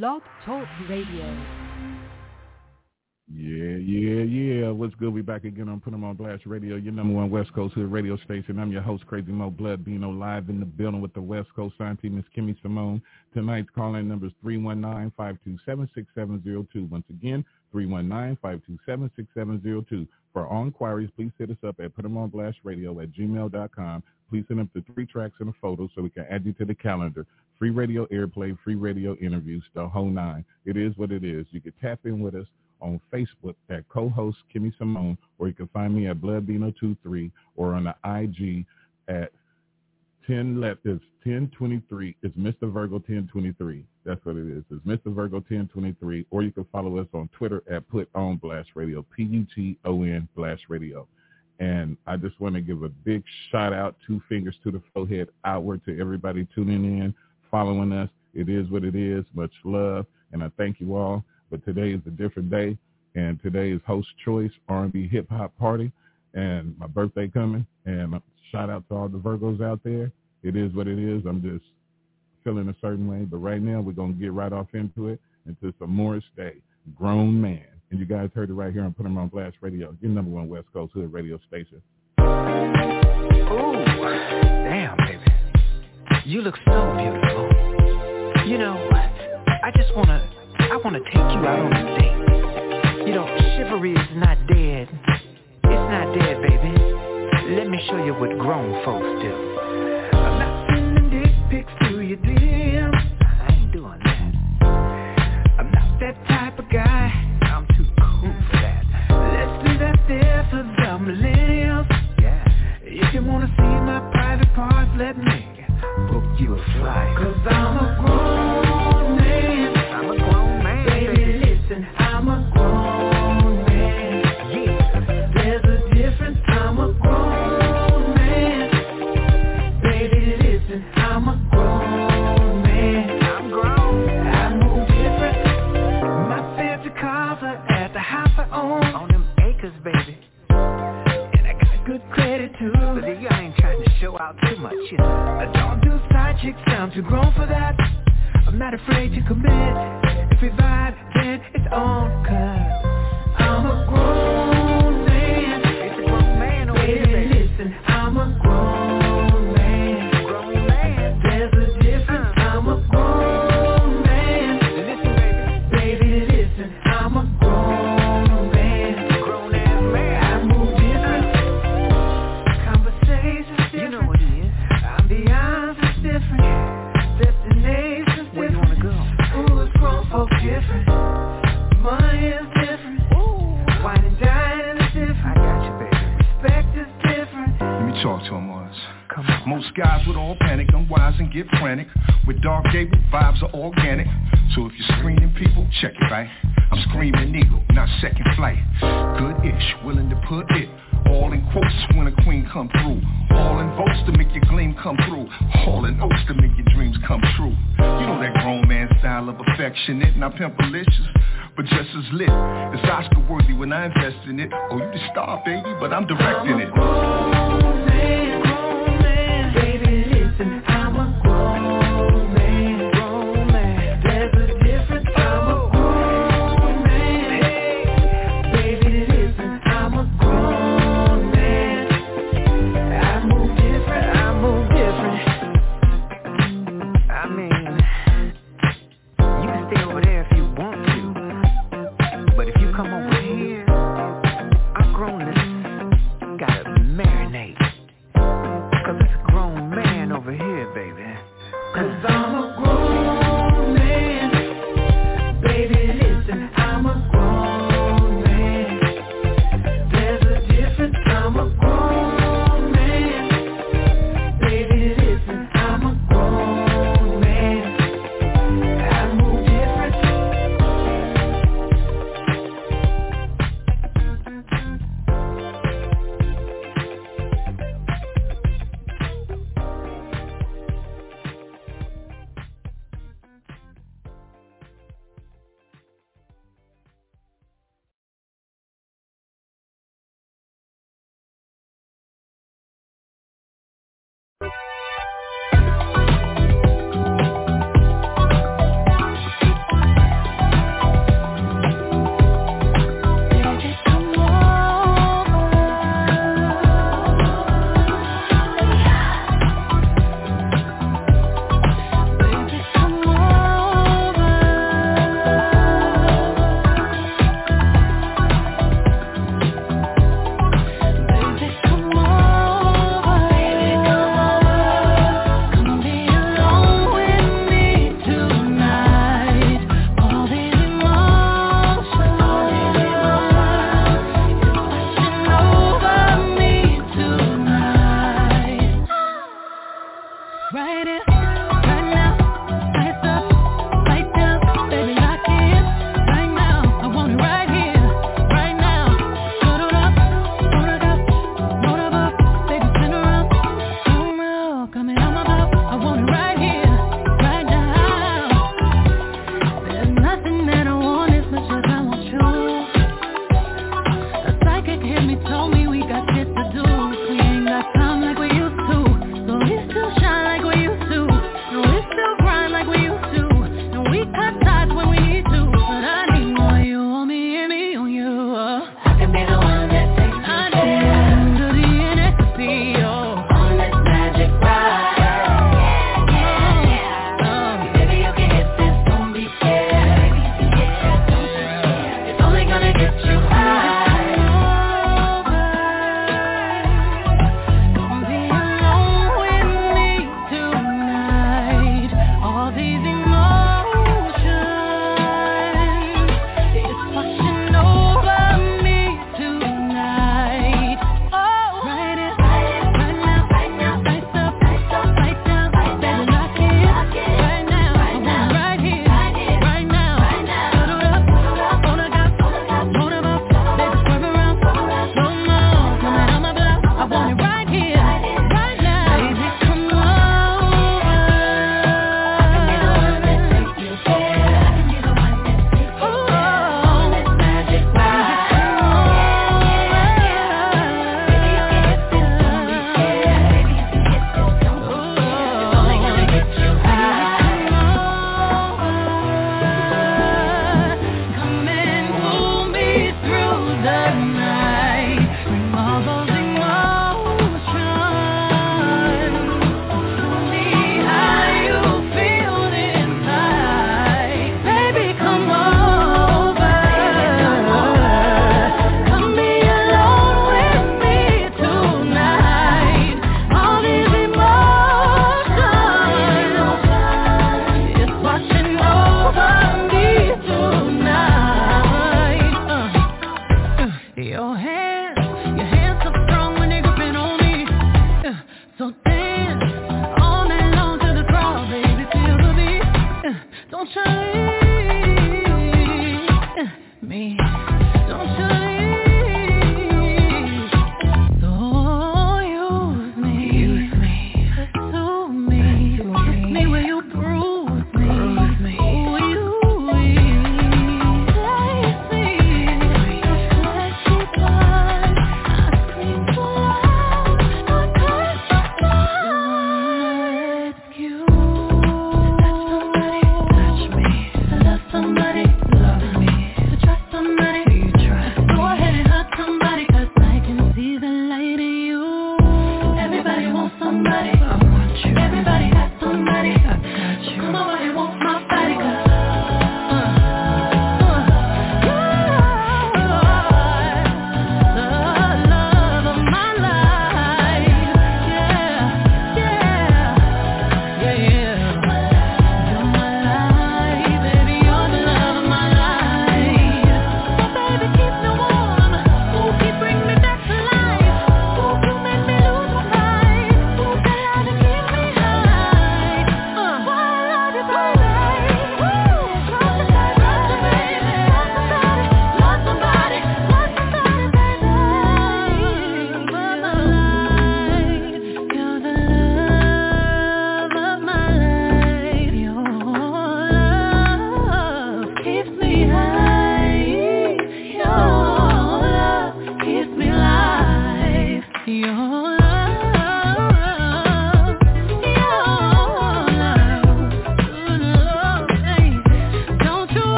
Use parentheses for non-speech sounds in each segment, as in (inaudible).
Blog Talk Radio. Yeah, yeah, yeah. What's good? We back again on Put 'em on Blast Radio, your number one West Coast Hood radio station. I'm your host, Crazy Mo Blood Bino, live in the building with the West Coast team, Miss Kimmy Simone. Tonight's calling number is 319-527-6702. Once again, 319-527-6702. For all inquiries, please hit us up at putemonblast.radio at gmail.com. Please send up the three tracks and a photo so we can add you to the calendar. Free radio airplay, free radio interviews, the whole nine. It is what it is. You can tap in with us on Facebook at co-host Kimmy Simone, or you can find me at BloodBino23 or on the IG at 10 let it's 1023. It's Mr. Virgo 1023. That's what it is. It's Mr. Virgo 1023. Or you can follow us on Twitter at Put On Blast Radio, P-U-T-O-N Blast Radio. And I just want to give a big shout out, two fingers to the forehead outward to everybody tuning in, following us. It is what it is. Much love. And I thank you all. But today is a different day. And today is Host Choice R&B Hip Hop Party. And my birthday coming. And shout out to all the Virgos out there. It is what it is. I'm just feeling a certain way. But right now we're to get right off into it, into some Morris Day, Grown Man. And you guys heard it right here on Put 'em on Blast Radio, your number one West Coast Hood radio station. Ooh. You look so beautiful. You know, I just want to, I want to take you out on a date. You know, chivalry is not dead. It's not dead, baby. Let me show you what grown folks do. I'm not sending dick pics to your DM. I ain't doing that. I'm not that type of guy. I'm too cool for that. Let's leave that there for the millennials. Yeah. If you wanna see my private parts, let me you a flight. Cause I'm a grown chicks, I'm too grown for that. I'm not afraid to commit. Guys would all panic, unwise and get frantic. With Dark Gable, vibes are organic. So if you're screening people, check it right. I'm screaming eagle, not second flight. Good-ish, willing to put it. All in quotes when a queen come through. All in votes to make your gleam come through. All in oats to make your dreams come true. You know that grown man style of affectionate, not pimpalicious. But just as lit, it's Oscar worthy when I invest in it. Oh, you the star, baby, but I'm directing it.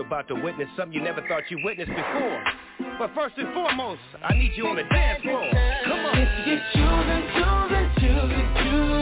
About to witness something you never thought you witnessed before. But first and foremost, I need you on the dance floor. Come on. If you choosing, choosing, choosing, choosing, ain't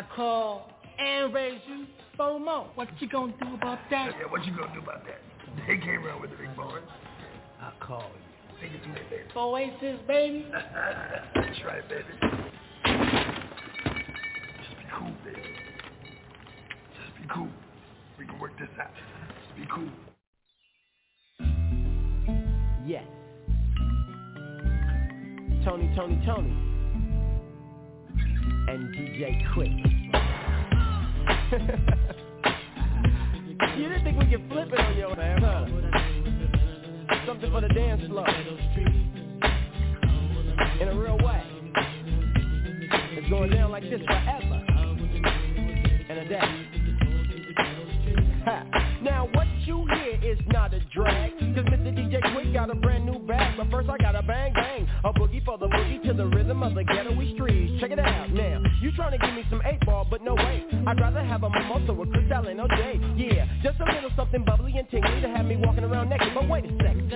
I call and raise you FOMO. What you gonna do about that? Yeah, what you gonna do about that? They came around with the big boys. I call you. Take it to me, baby. Oasis, baby. (laughs) That's right, baby. Just be cool, baby. Just be cool. We can work this out. Just be cool. Yes. Tony, Toni, Toné and DJ Quik. you didn't think we could flip it on your man, huh? Something for the dance floor. In a real way. It's going down like this forever. And a day. now what you hear it's not a drag. Cause Mr. DJ Quik got a brand new bag. But first I got a bang bang. A boogie for the boogie to the rhythm of the ghettoy streets. Check it out now. You trying to give me some 8 ball but no way. I'd rather have a mimosa with Cristal and OJ Yeah, just a little something bubbly and tingly To have me walking around naked. But wait a sec.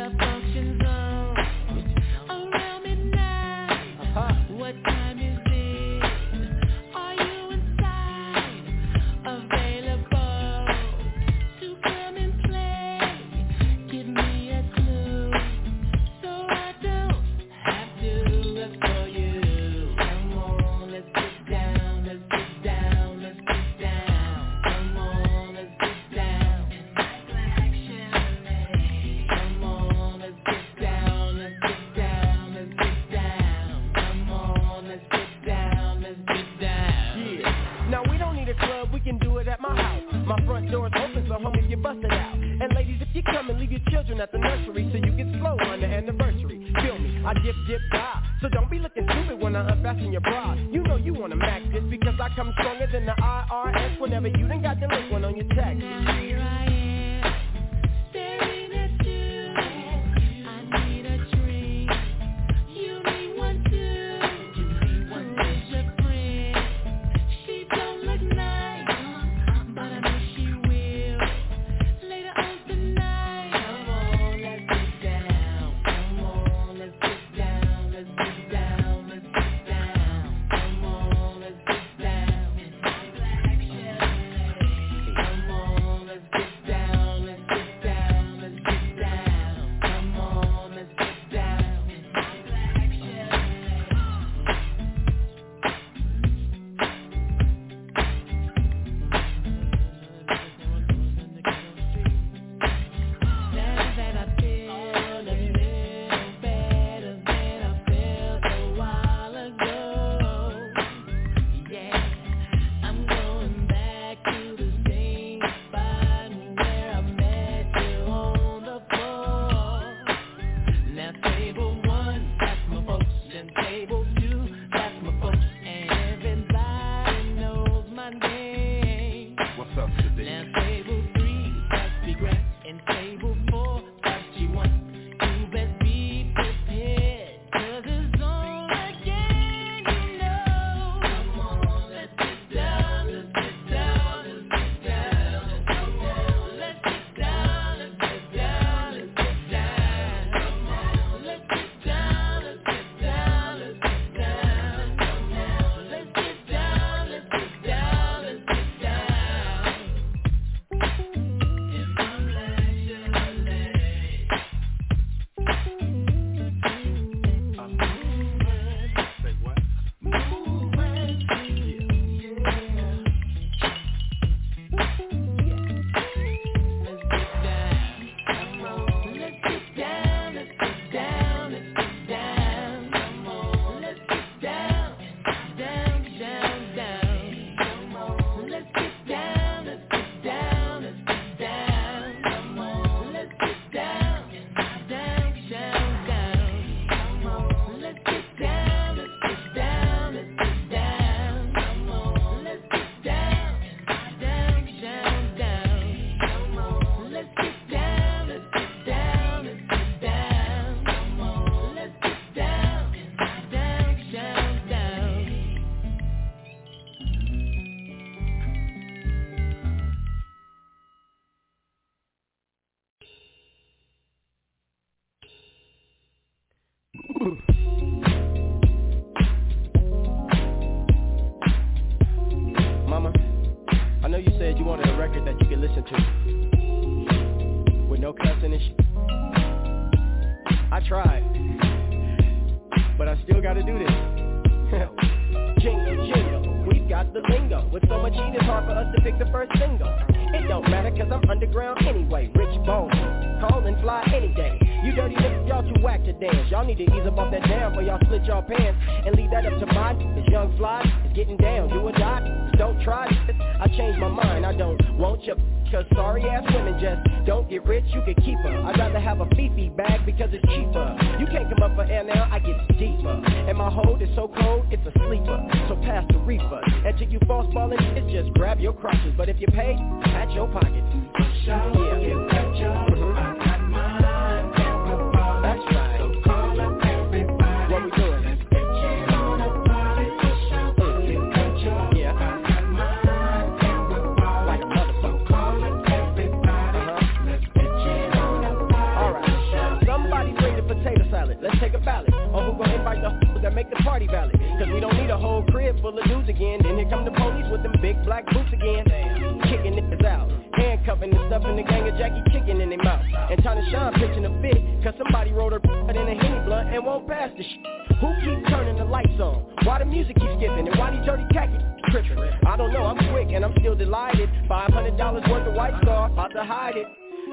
And won't pass the shit. Who keep turning the lights on? Why the music keep skipping? And why these dirty khakis tripping? I don't know, I'm quick and I'm still delighted. $500 worth of White Star, about to hide it.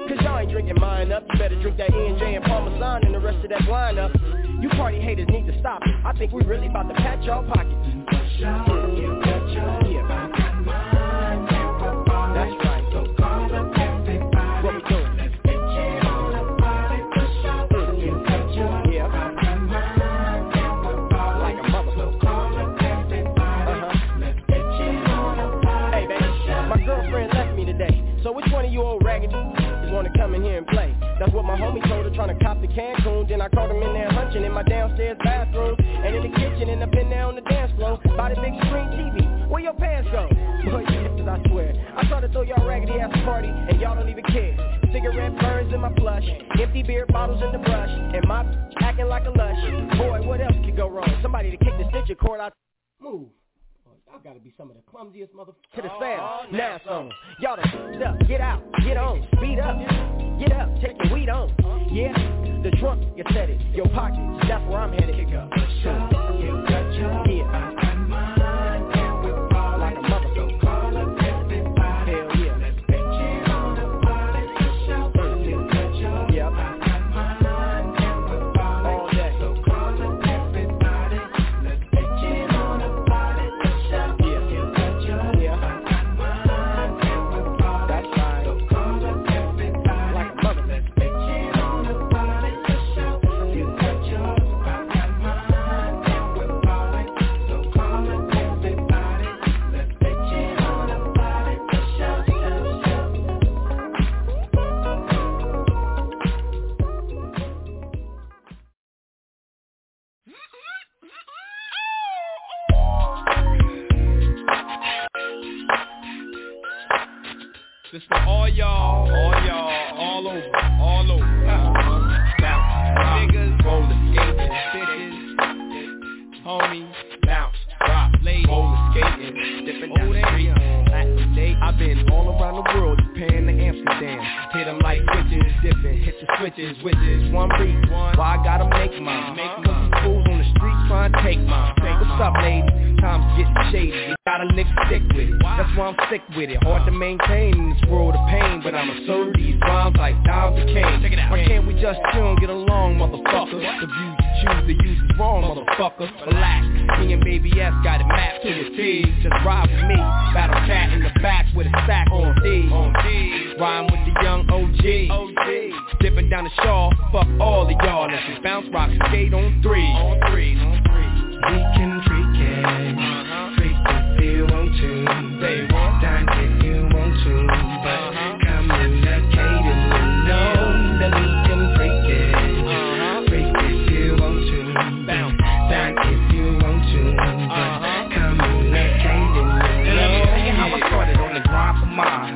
Cause y'all ain't drinking mine up. You better drink that E&J and Parmesan and the rest of that wine up. You party haters need to stop it. I think we really about to pat y'all pockets. Yeah. That's That's what my homie told her trying to cop the Cancun. Then I caught him in there hunching in my downstairs bathroom. And in the kitchen and up in there on the dance floor. By the big screen TV. Where your pants go? Boy, niggas, I swear. I try to throw y'all raggedy ass party and y'all don't even care. Cigarette burns in my plush. Empty beer bottles in the brush. And my acting like a lush. Boy, what else could go wrong? Somebody to kick the stitcher cord out. Move. Y'all gotta be some of the clumsiest motherfuckers to the oh, sound. Oh, now some. Y'all done f***ed up. Get out. Get on. Speed up. Get up. Take your weed on. Yeah. The trunk, you said it. Your pockets. That's where I'm headed. Kick up. Yeah. Like This for all y'all, all y'all, all over, all over. Bounce, rock, niggas, roller skating, bitches, homies, bounce, rock, ladies, roller skating, dipping down the street. I've been all around the world, Japan to Amsterdam. Hit 'em like switches, dipping, hit the switches, which is one beat. Why I gotta make mine? Cause these fools on the street trying to take mine. What's up, ladies? Time's getting shady. You gotta lick stick with it. That's why I'm sick with it. Hard to maintain in this world of pain, but I'ma serve these rhymes like Dom Kane. Why can't we just chill and get along, motherfucker? The view you choose to use is wrong, motherfucker. Relax. Me and Baby S got it mapped to the T. Just ride with me. Battlecat in the back with a sack on D. Rhyme with the young OG. OG. Dipping down the shaw. Fuck all of y'all. Let's just bounce, rock, skate on three. On three. On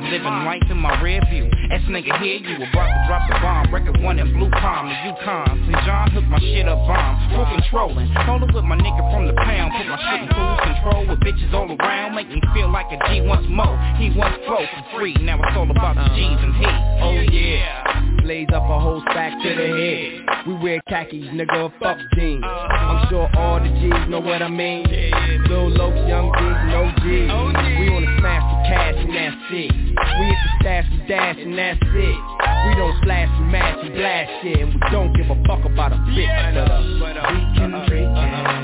Living life in my rear view Ass nigga here, you about to drop the bomb. Record one in Blue Palm, the Yukon. St. John hooked my shit up bomb. Full controlling. Holding with my nigga from the pound. Put my shit in cruise control with bitches all around. Make me feel like a G once more. He once flow for free. Now it's all about the G's and he. Oh yeah. Blaze up a whole stack to the head. We wear khakis, nigga, fuck jeans. I'm sure all the G's know what I mean. Lil Lopes, young G's, no G's. We wanna smash the cash and that's it. We hit the stash, we dash and that's it. We don't slash and match and blast shit, and we don't give a fuck about a bitch. But uh, we can freak it,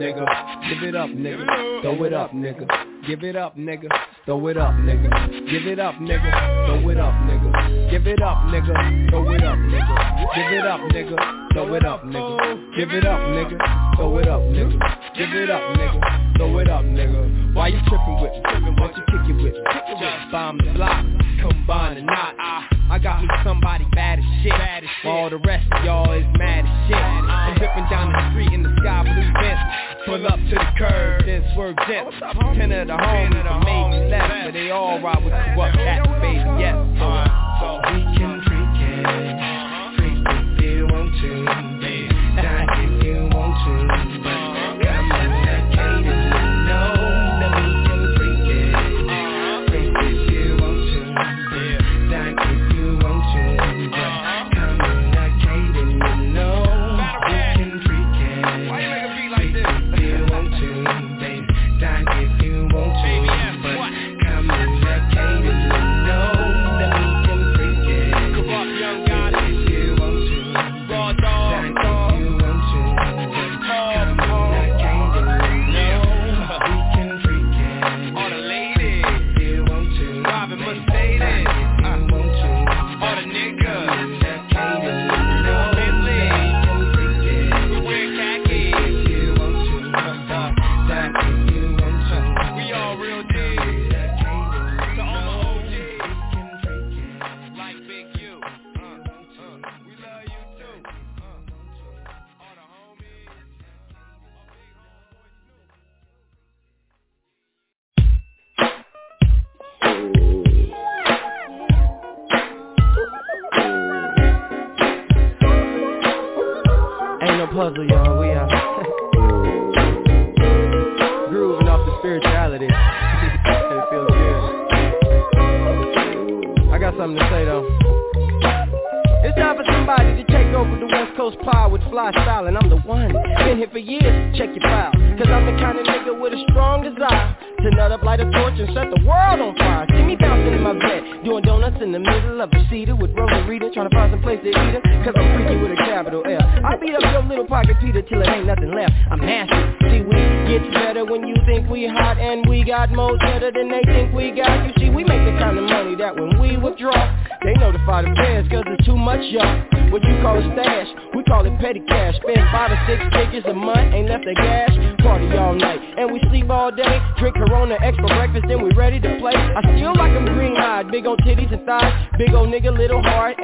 nigga. Give it up, nigga. Throw it up, nigga. Give it up, nigga. Throw it up, nigga. Give it up, nigga. Throw it up, nigga. Give it up, nigga. Throw it up, nigga. Give it up, nigga. Throw it up, nigga. Give it up, nigga. Throw it up, nigga. Give it up, nigga. Throw it up, nigga. Why you tripping with me? Why you kick it with me? Just bomb the block, combine the knot. I got me somebody bad as shit. Bad as shit. All the rest of y'all is mad as shit. I'm dripping down the street in the sky blue Benz. Pull up to the curb, then swerve gently. Ten of the homies are made left, but they all ride with you up, cat baby, yes. So, so we can freak it, freak if you want to, die if you want to,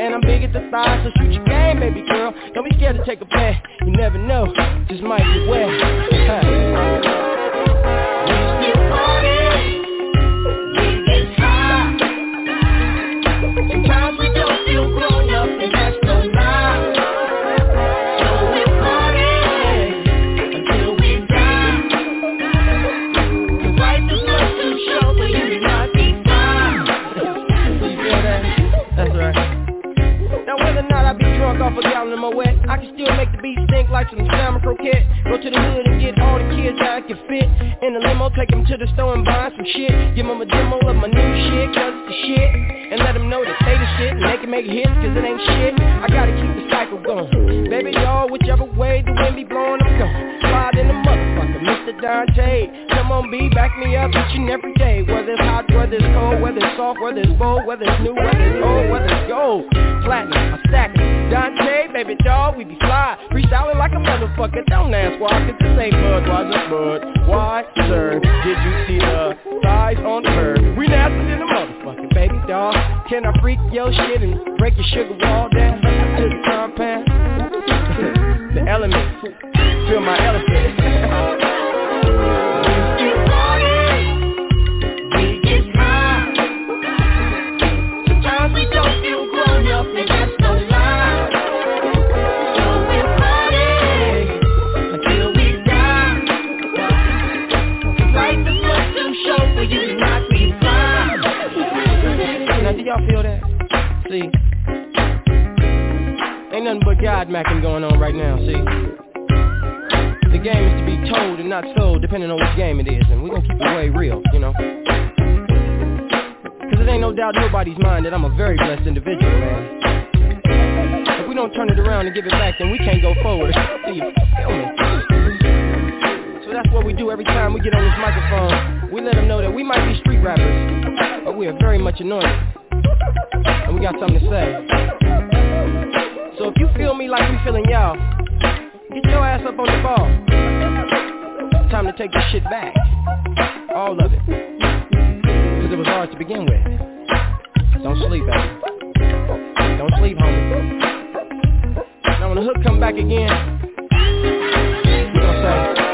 and I'm big at the thighs. So shoot your game, baby girl. Don't be scared to take a bet. You never know, just might be wet. Sometimes stink like some salmon croquette. Go to the hood and get all the kids I can fit. In the limo, take them to the store and buy some shit. Give them a demo of my new shit, cause it's the shit. And let them know that they the shit and they can make hits cause it ain't shit. I gotta keep the cycle going. Baby, y'all, whichever way the wind be blowing, I'm going. Slide in the motherfucker, Mr. Dante. Come on, B, back me up each and every day. Whether it's hot, whether it's cold, whether it's soft, whether it's bold, whether it's new, whether it's old, whether it's gold. platinum, I stack it. Dante, baby dog, we be fly. Freestyling like a motherfucker, don't ask why, cause this ain't Budweiser, bud. Why, sir, did you see the size on bird? We nasty in the motherfucker, baby dog. Can I freak your shit and break your sugar wall down to (laughs) the compound? the elements, feel my elephant. Nothing but God macking going on right now, see. The game is to be told and not sold depending on which game it is, and we're gonna keep it way real, you know. Cause it ain't no doubt in nobody's mind that I'm a very blessed individual, man. If we don't turn it around and give it back, then we can't go forward. (laughs) Do you feel me? So that's what we do every time we get on this microphone. We let them know that we might be street rappers, but we are very much anointed. And we got something to say. So if you feel me like we feeling y'all, get your ass up on the ball. Time to take this shit back. All of it. Cause it was hard to begin with. Don't sleep, baby. Don't sleep, homie. Now when the hook come back again, we gonna say,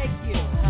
make you.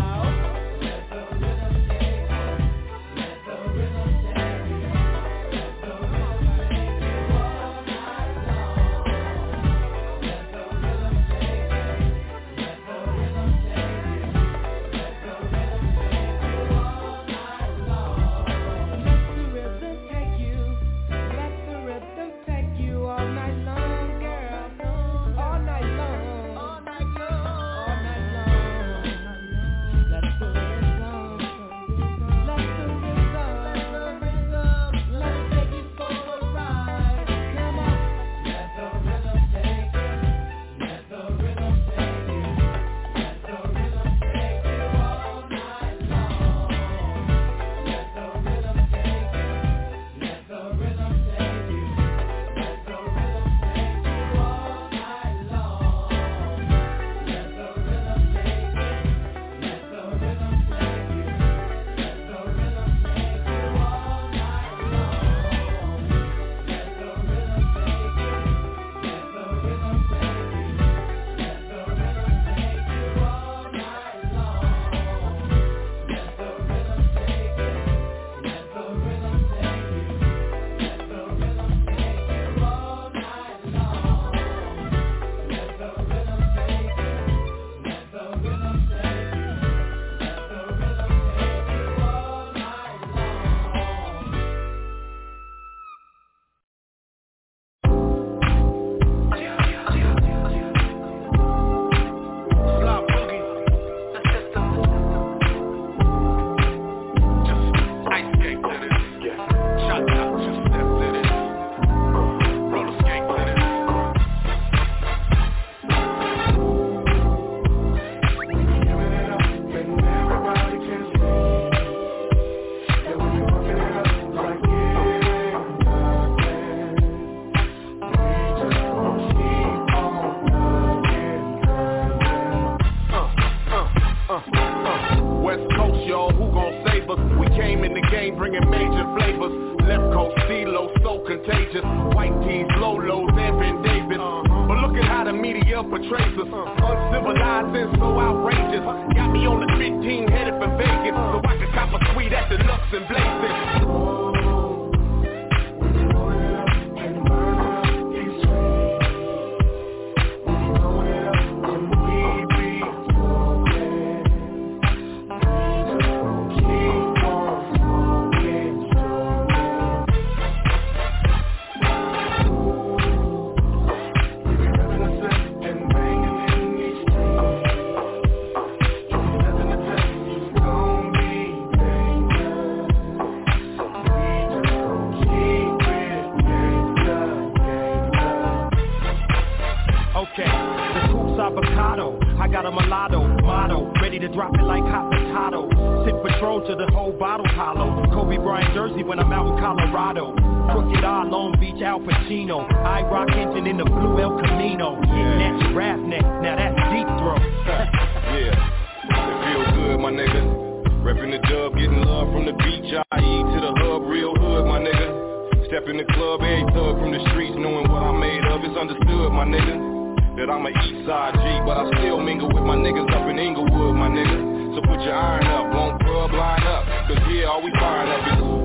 hood from the streets, knowing what I'm made of. It's understood, my nigga, that I'm a east side G, but I still mingle with my niggas up in Inglewood, my nigga. So put your iron up, won't rub line up, cause yeah, all we find up is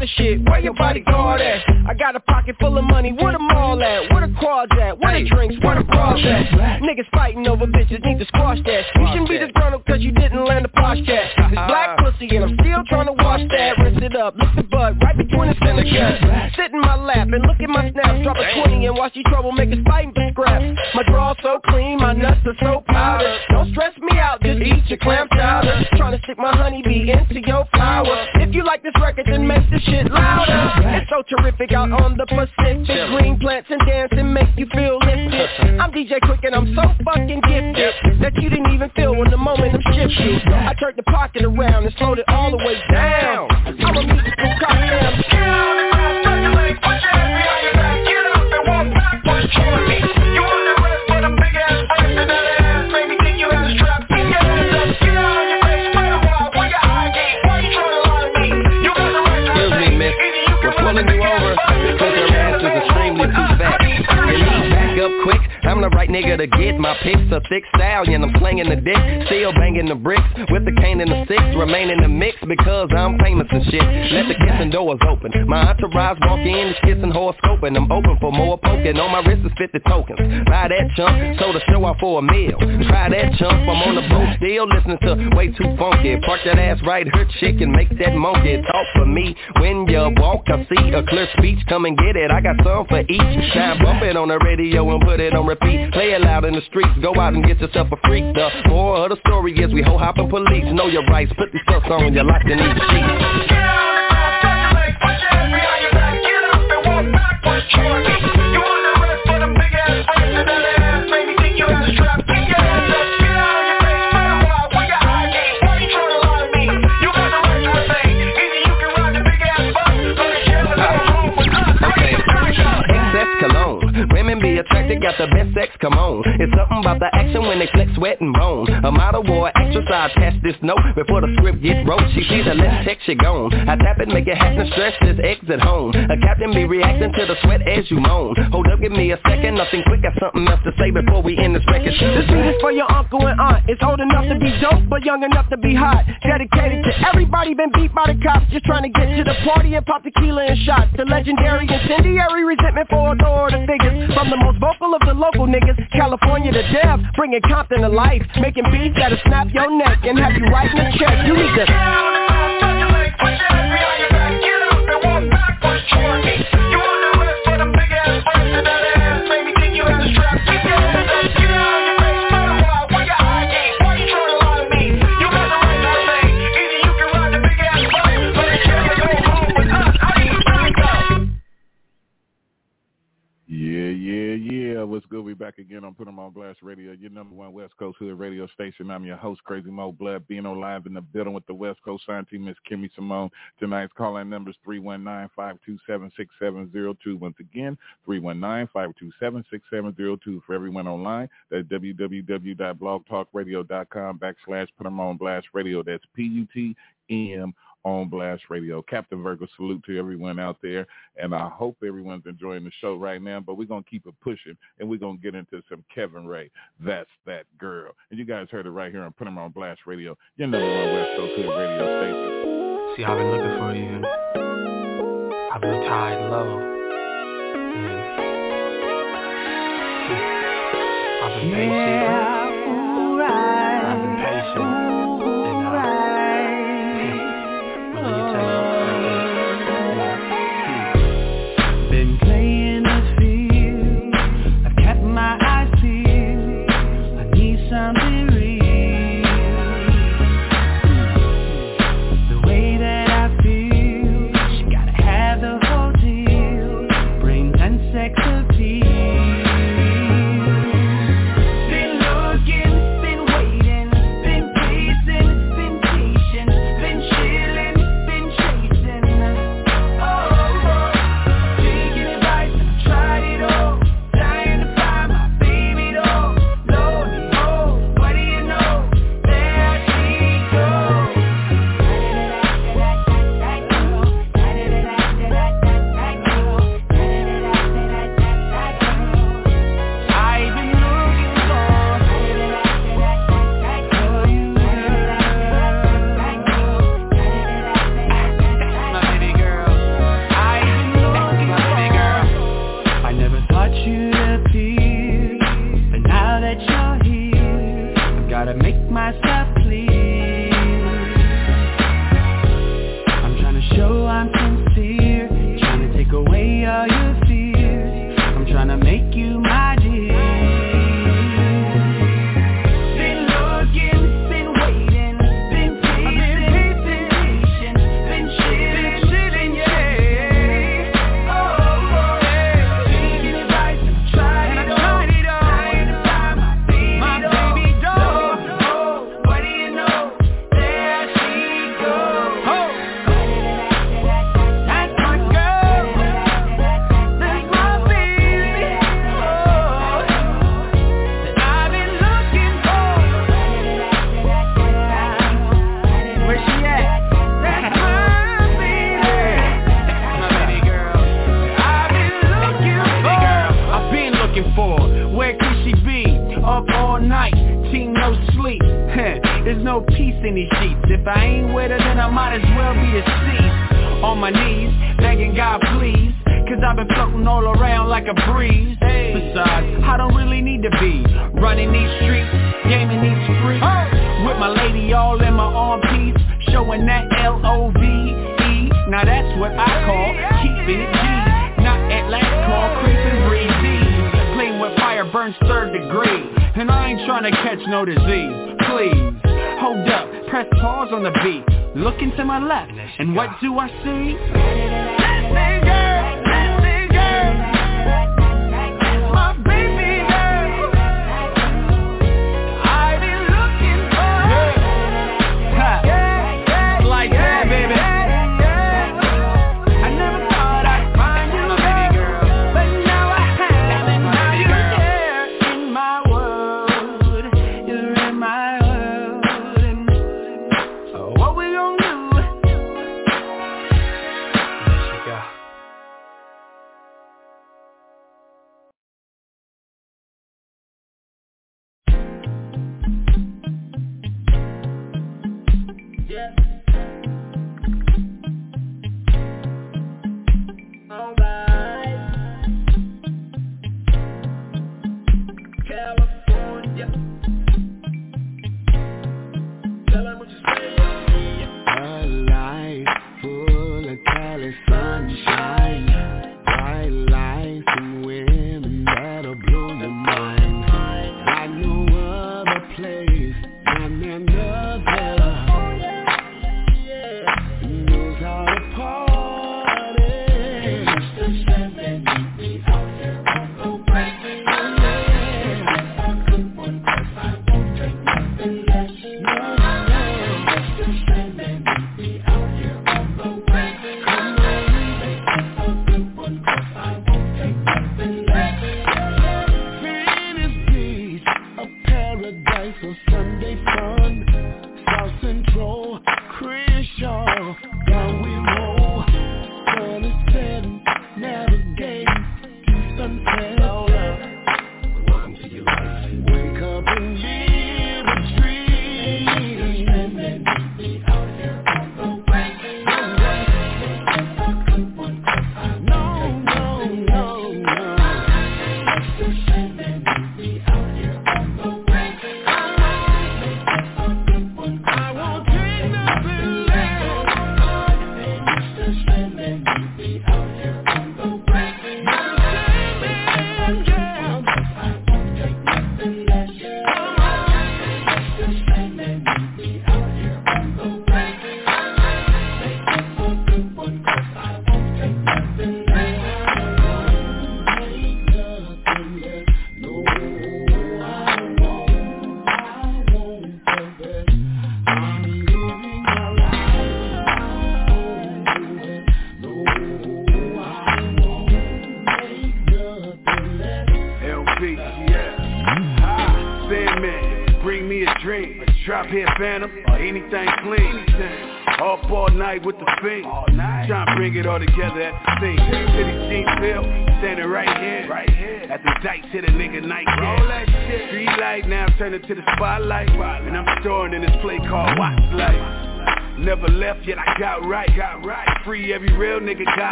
lot shit, where your bodyguard at? Doors open. My entourage walk in, it's kissing horoscoping. I'm open for more poking. On my wrist is 50 tokens. Buy that chump, so to show off for a meal. Try that chump, I'm on the boat still listening to way too funky. Park that ass right her chick, and make that monkey talk for me. When you walk, I see a clear speech. Come and get it, I got some for each. Now bump it on the radio and put it on repeat. Play it loud in the streets, go out and get yourself a freak. The moral of the story is we hoe hopping police. Know your rights, put these stuff on your life in these sheets. Excess got the best sex, come on. It's something about the action when they flex, sweat, and bone. A model or actress, I attach this note before the script get wrote. She sees the left text, she gone. I tap it, make it happen, stress this exit home. A captain be reacting to the sweat as you moan. Hold up, give me a second, nothing quick, got something else to say before we end this record. This is for your uncle and aunt. It's old enough to be dope, but young enough to be hot. Dedicated to everybody been beat by the cops, just trying to get to the party and pop tequila and shots. The legendary incendiary resentment for authority figures. From the most vocal of the local niggas, California to death, bringing Compton to life, making beats that'll snap your neck and have you writing a check. You need to. social what's good? We back again on Put 'em on Blast Radio, your number one West Coast Hood radio station. I'm your host, Crazy Mo Blood, being on live in the building with the West Coast sign team, Miss Kimmy Simone. Tonight's calling number is 319-527-6702. Once again, 319-527-6702. For everyone online, that's www.blogtalkradio.com backslash Put 'em on Blast Radio. That's P-U-T-M on Blast Radio. Captain Virgo, salute to everyone out there. And I hope everyone's enjoying the show right now, but we're going to keep it pushing and we're going to get into some Kevin Ray. That's that girl. And you guys heard it right here on him on Blast Radio, your number one West Coast Hood radio station. See, I've been looking for you. I've been tied low. Mm. Yeah, right. gotta make myself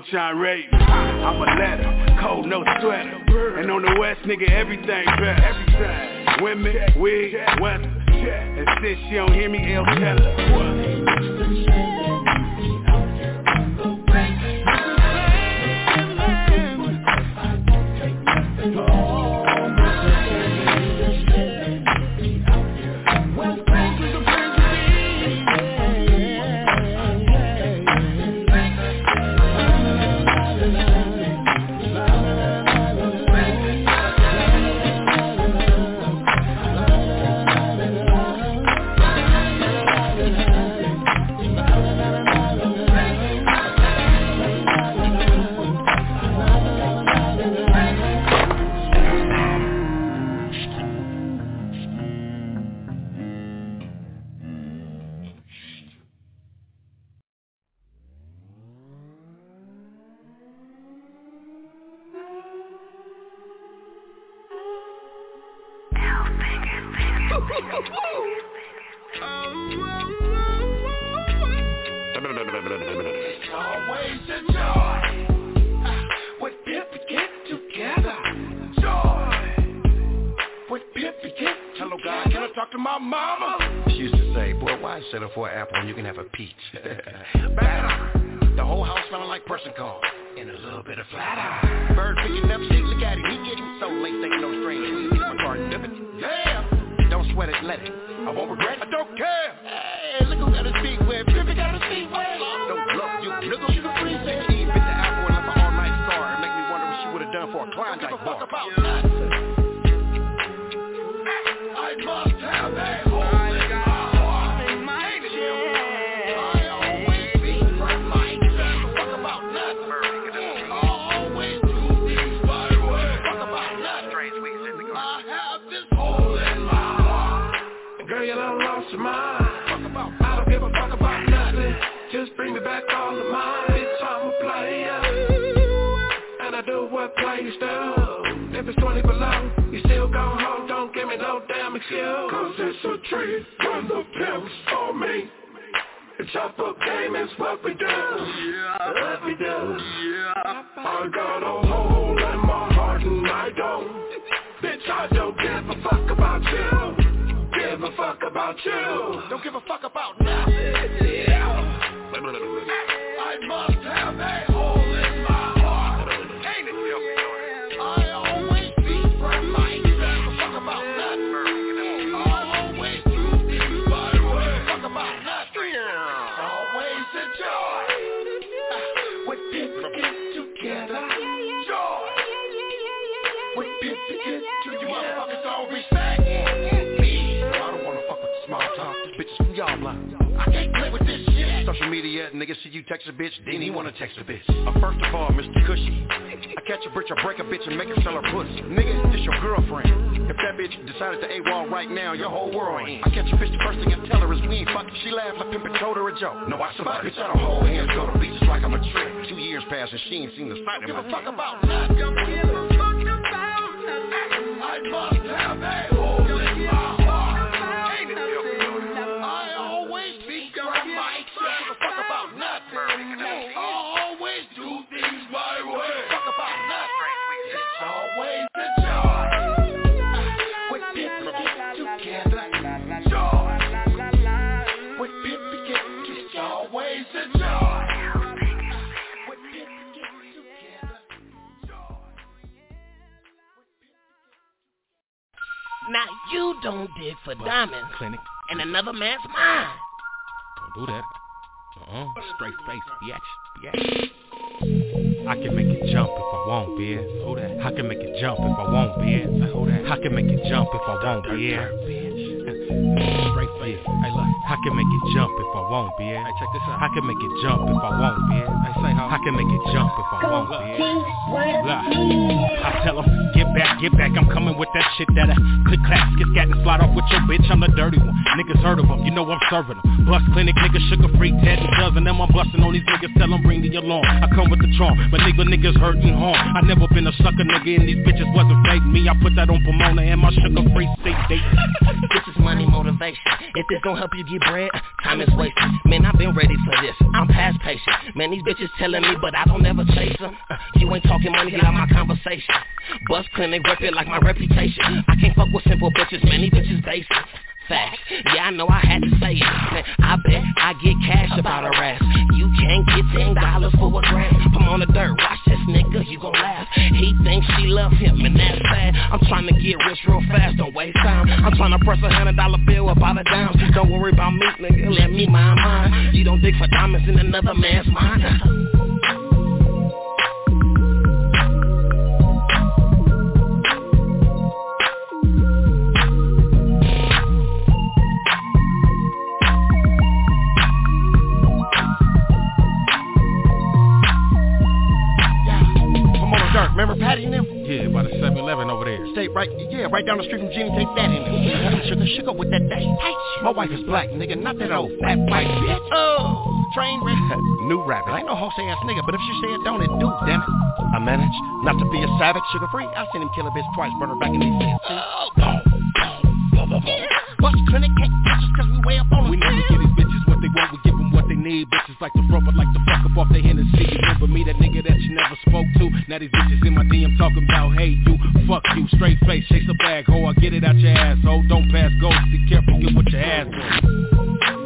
Overtime rating. I'm a letter, cold no sweater. And on the west, nigga, everything better. Women, wig, weather. And since she don't hear me, El Keller. up, stuff. If it's 20 below, you still gon' home, don't give me no damn excuse. Cause it's a treat when the pimps on me. It's chop up game it's what we do. Yeah. What we do. Yeah. I got a hole in my heart and I don't. Bitch, I don't give a fuck about you. Give a fuck about you. Don't give a fuck about nothing. Yeah. See you text a bitch, then he wanna text a bitch. Uh, first of all, Mr. Cushy, I catch a bitch, I break a bitch and make her sell her pussy. Nigga, this your girlfriend. If that bitch decided to AWOL right now, your whole world ends. I catch a bitch, the first thing I tell her is we ain't fucking. She laughs like pimpin' told her a joke. No, I survive, bitch, I don't hold hands, go to beaches like I'm a trip. Two years pass and she ain't seen the sight of Give my a fuck about nothing. Give a fuck about. I must have a you don't dig for diamonds Clinic. in another man's mind. Don't do that. Uh-uh. Straight face, bitch. Bitch. I can make it jump if I want, bitch. Who that? I can make it jump if I want, bitch. Who that? I can make it jump if I want, bitch. Straight face. Hey, look. I can make it jump if I want, bitch. Hey, check this out. I can make it jump if I want, bitch. Hey, say how. I can make it jump if I want, bitch. Look. I tell 'em, get back, get back. I'm coming with that shit that I click, clack, skit, scat, and slide off with your bitch. I'm the dirty one. Niggas heard of 'em, you know I'm serving 'em. Bust clinic, niggas sugar free, Ted and dozen them. I'm busting on these niggas, tell 'em bring the alarm. I come with the charm, but nigga niggas hurting harm. I never been a sucker nigga, and these bitches wasn't faking me. I put that on Pomona and my Suga Free CD. (laughs) This is money motivation. If this gon' help you get bread, time is wasted. Man, I've been ready for this. I'm past patient. Man, these bitches telling me, but I don't ever chase them. Uh, you ain't talking money, get out my conversation. Bust clinic, rep it like my reputation. I can't fuck with simple bitches, man, these bitches basic. Yeah, I know I had to say it. I bet I get cash about a ass. You can't get ten dollars for a gram. Come on the dirt, watch this nigga, you gon' laugh. He thinks she love him, and that's sad. I'm trying to get rich real fast, don't waste time. I'm trying to press a hundred dollar bill about a dime. Don't worry about me, nigga, let me my mind mine. You don't dig for diamonds in another man's mind. Remember Patty and them? Yeah, by the 7-Eleven over there. Stay right, yeah, right down the street from Jenny. Take that in there. Sugar, sugar with that dash. My wife is black, nigga, not that old fat white bitch. Oh, train wreck. (laughs) New rabbit. I ain't no Jose ass nigga, but if she say it don't, it do, damn it. I manage not to be a savage, Suga Free. I seen him kill a bitch twice, burn her back in these sins. Oh, boom, boom, boom, boom. Bust clinic, can't catch us cause we way up on We never give these bitches what they want, we give them what they need. Bitches like the front, but like the fuck up off Hennessy. Remember me, that nigga that you never spoke to. Now these bitches in my DM talking about, hey you, fuck you, straight face, chase a bag, ho, I get it out your asshole. Don't pass go, be careful, get what your ass goes.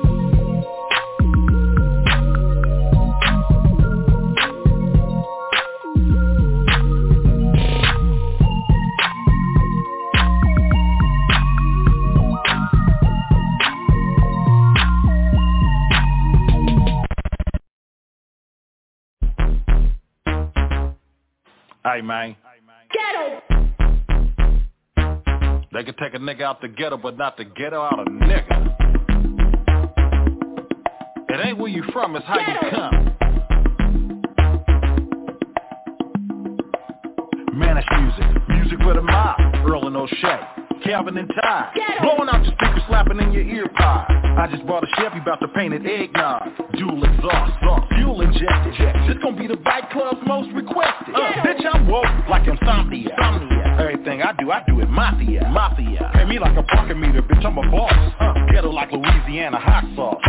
Hey man, Ghetto. they can take a nigga out the ghetto, but not the ghetto out of nigga. It ain't where you from, it's how you come. Manish music, music for the mob, Earl and O'Shea, Calvin and Ty, blowing out your speakers, slapping in your ear pod. I just bought a Chevy, about to paint it eggnog, dual exhaust, exhaust, fuel injected. This gon' be the bike club's most requested. Uh, bitch, I'm woke like insomnia. insomnia. Everything I do, I do it mafia. Mafia. Pay me like a parking meter, bitch, I'm a boss. Uh, ghetto like Louisiana hot sauce.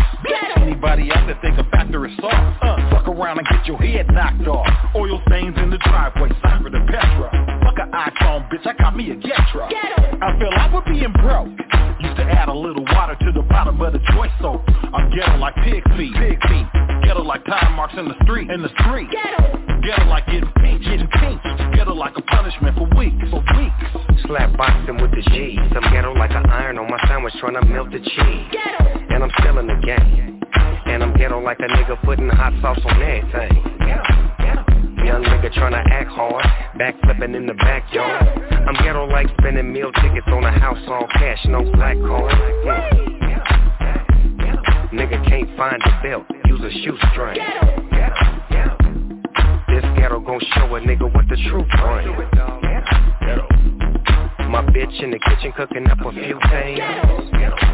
Anybody else that think a factor is soft, uh, fuck around and get your head knocked off. Oil stains in the driveway, cypher the Petra. Fuck an iPhone, bitch, I got me a Getra. I feel like would being broke. Used to add a little water to the bottom of the joint soap. I'm ghetto like pig feet, pig feet. Ghetto like tire marks in the street, in the street. Ghetto, ghetto like getting pinched, getting pinched. Ghetto like a punishment for weeks, for weeks. Slap boxing with the G's. I'm ghetto like an iron on my sandwich trying to melt the cheese. And I'm still in the game. And I'm ghetto like a nigga putting hot sauce on everything. Young nigga tryna act hard, backflipping in the backyard. I'm ghetto like spending meal tickets on a house all cash, no black card. Mm. Nigga can't find a belt, use a shoestring. This ghetto gon' show a nigga what the truth bring. My bitch in the kitchen cooking up a few things.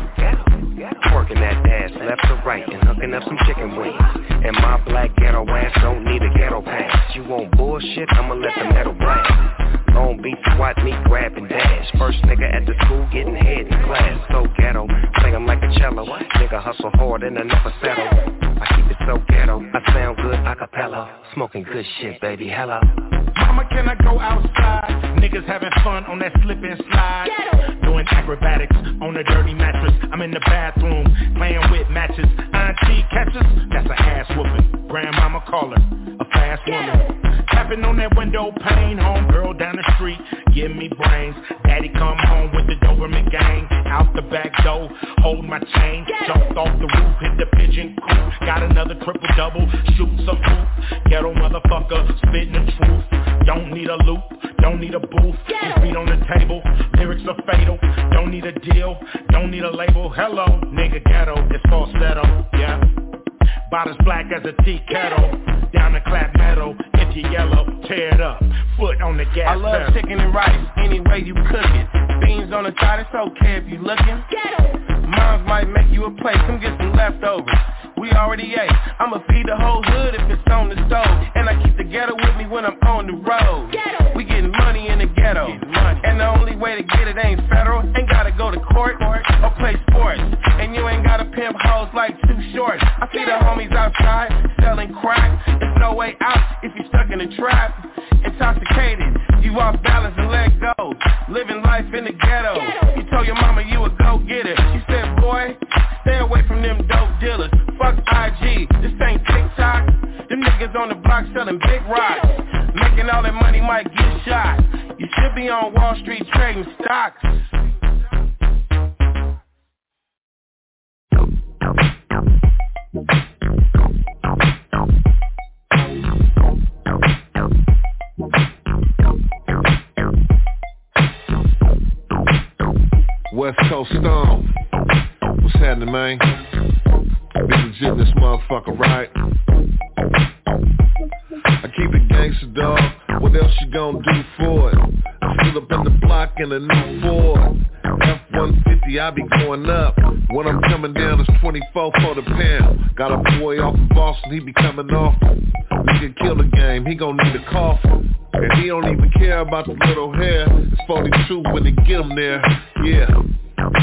Working that ass left to right and hooking up some chicken wings. And my black ghetto ass don't need a ghetto pass. You want bullshit? I'ma let the metal blast. Long Beach swat me, grab and dash. First nigga at the school getting head in class. So ghetto, play 'em like a cello. Nigga hustle hard and I never settle. I keep it so ghetto, I sound good a cappella. Smoking good shit, baby, hello. Mama, can I go outside? Niggas having fun on that slip and slide. Doing acrobatics on a dirty mattress. I'm in the bathroom playing with matches. Auntie catches, that's a ass whooping. Grandmama call her a fast woman. Tapping on that window pane, home girl down the street, give me brains. Daddy come home with the Doberman gang, out the back door, hold my chain, jumped off the roof, hit the pigeon coop, got another triple double, shoot some hoop, ghetto motherfucker, spitting the truth. Don't need a loop, don't need a booth, just beat on the table, lyrics are fatal, don't need a deal, don't need a label, hello, nigga ghetto, it's falsetto, yeah. Bottles black as a tea kettle. Down the clap metal. If you yellow, tear it up. Foot on the gas I love pedal. chicken and rice, any way you cook it. Beans on the side, it's okay if you looking. Moms might make you a plate, come get some leftovers. We already ate. I'ma feed the whole hood if it's on the stove. And I keep the ghetto with me when I'm on the road. We getting money in the ghetto. And the only way to get it ain't federal. Ain't gotta go to court or play sports. And you ain't gotta pimp hoes like Too Short. I see the homies outside selling crack. There's no way out if you're stuck in a trap. Intoxicated, you off balance and let go. Living life in the ghetto. You told your mama you a go-getter. She said, boy, stay away from them dope dealers. Fuck IG, this ain't TikTok. Them niggas on the block selling big rocks. Making all that money might get shot. You should be on Wall Street trading stocks. West Coast Stone. What's happening, man? B-Legit in this motherfucker, right? I keep it gangster, dog. What else you gonna do for it? I stood up in the block in a new Ford. F-150, I be going up. When I'm coming down, it's 24 for the pound. Got a boy off in Boston, he be coming off. Nigga kill the game, he gon' need a coffin. And he don't even care about the little hair. It's 42 when they get him there. Yeah.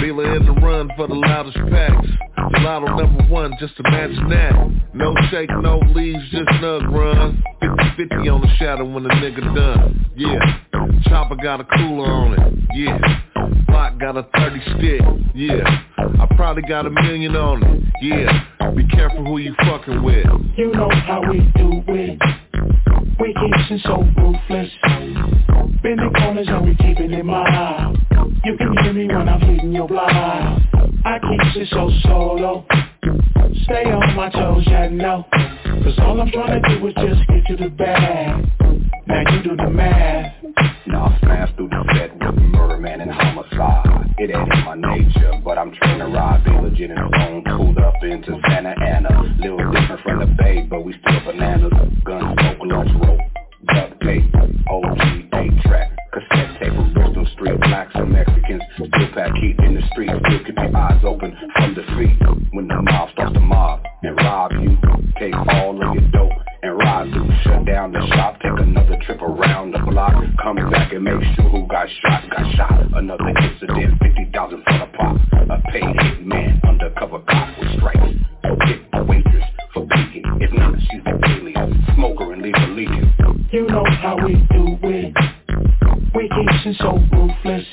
Dealer in the run for the loudest packs. Gelato number one, just imagine that. No shake, no leaves, just nug run. 50-50 on the shadow when the nigga done. Yeah. Chopper got a cooler on it. Yeah. Block got a 30 stick. Yeah. I probably got a million on it. Yeah. Be careful who you fucking with. You know how we do it. We keep so ruthless. Bending corners and we keeping it mild. You can hear me when I'm hitting your block. I keep it so solo. Stay on my toes, yeah, no. Cause all I'm trying to do is just get to the bag. Now you do the math. Now I smash through the set with murder man and homicide. It ain't in my nature, but I'm trying to ride. B-Legit and stone, pulled up into Santa Ana. Little different from the bay, but we still bananas. Gun smoke, lunch rope, duct tape, OG, 8 track, cassette tape from Bristol Street. Blacks and Mexicans still pack heat in the street. Still keep your eyes open from the street. When the mob starts to mob and rob you, take all of your dope and ride through. Shut down the shop, take another trip around the block. Come back and make sure who got shot, got shot. Another incident, 50,000 for the pop. A paid hit man, undercover cop with stripes. Hit a waitress for peeking. If not, she's an alien. Smoker and leave her leaking. You know how we do it. We keep so ruthless.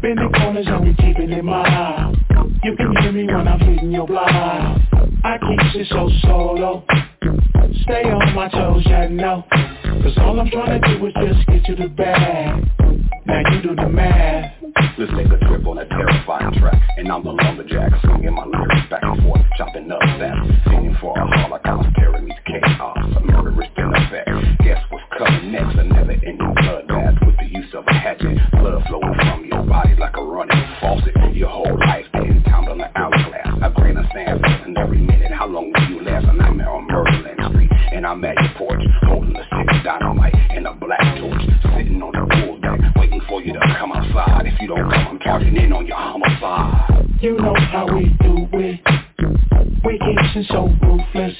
Bend the corners and we keeping it mild. You can hear me when I'm hitting your block. I keep it so solo. Stay on my toes, yeah, no. Cause all I'm trying to do is just get you to bag. Now you do the math. Let's take a trip on a terrifying track And I'm the lumberjack Swinging my lyrics back and forth Chopping up that Singing for a holocaust Terror meets chaos A murderous effect Guess what's coming next A never-ending bloodbath of a hatchet Blood flowing from your body like a running faucet. Your whole life getting timed on the hourglass. A grain of sand. And every minute How long will you last? A nightmare on Merlin Street. And I'm at your porch Holding a six dynamite and a black torch. Sitting on the pool deck Waiting for you to come outside. If you don't come, I'm counting in on your homicide. You know how we do it. We get so ruthless.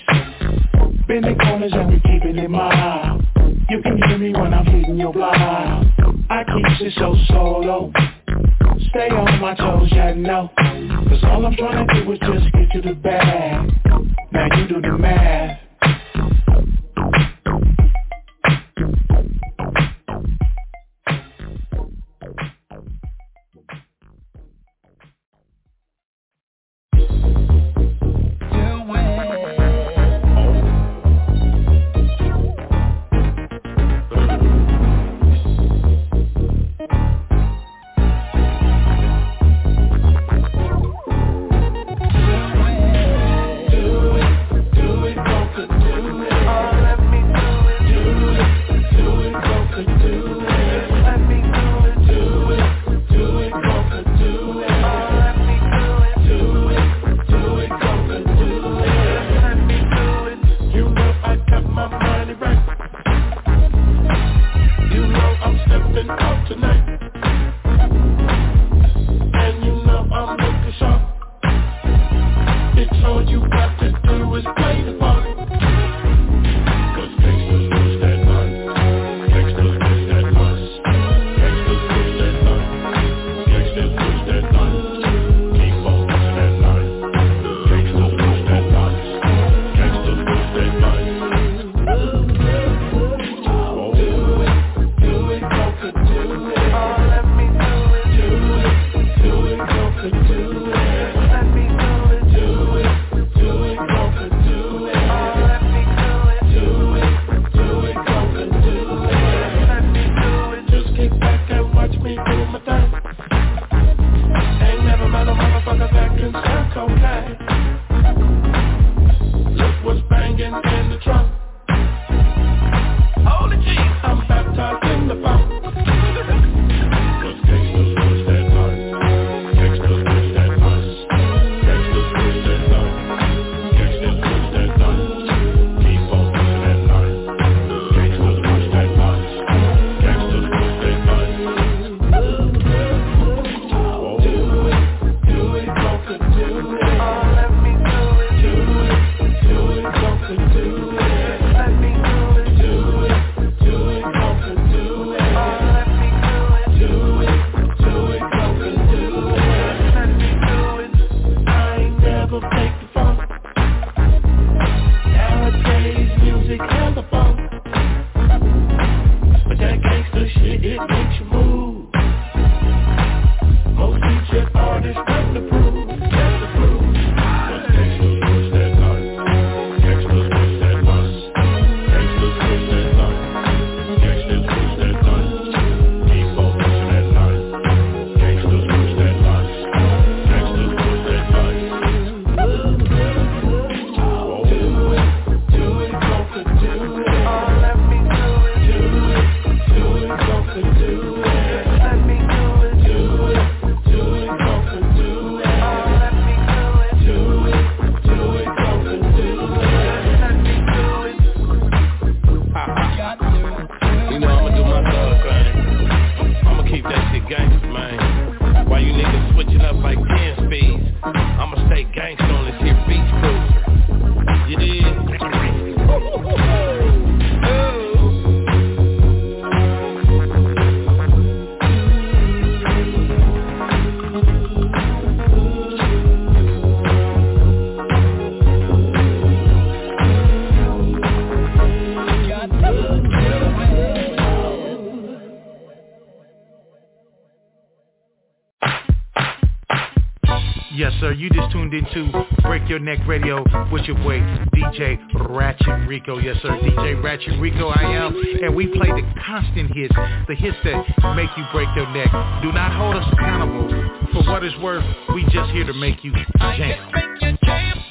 Bend the corners and we keeping it mild You can hear me when I'm hitting your block. I keep it so solo. Stay on my toes, yeah, no. Cause all I'm trying to do is just get to the bag. Now you do the math. Your Neck Radio with your boy DJ Ratchet Rico. Yes, sir, DJ Ratchet Rico I am. And we play the constant hits, the hits that make you break your neck. Do not hold us accountable. For what it's worth, we just here to make you jam.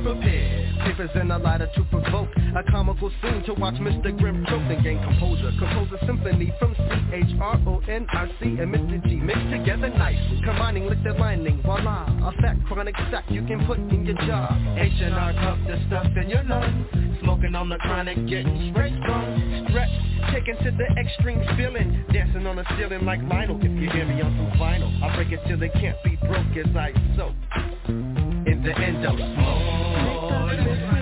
I'm prepared. Papers and a lighter to provoke a comical scene to watch Mr. Grim choke and gain composure. Compose a symphony from C-H-R-O-N-I-C and Mr. G mixed together nice. Combining liquid lining, voila, a fat chronic sack you can put in your jaw. H&R cup the stuff in your lungs. Smoking on the chronic, getting straight from stretch. Taken to the extreme feeling Dancing on the ceiling like Lionel If you hear me on some vinyl I break it till it can't be broke as I soak In the endo smoke good.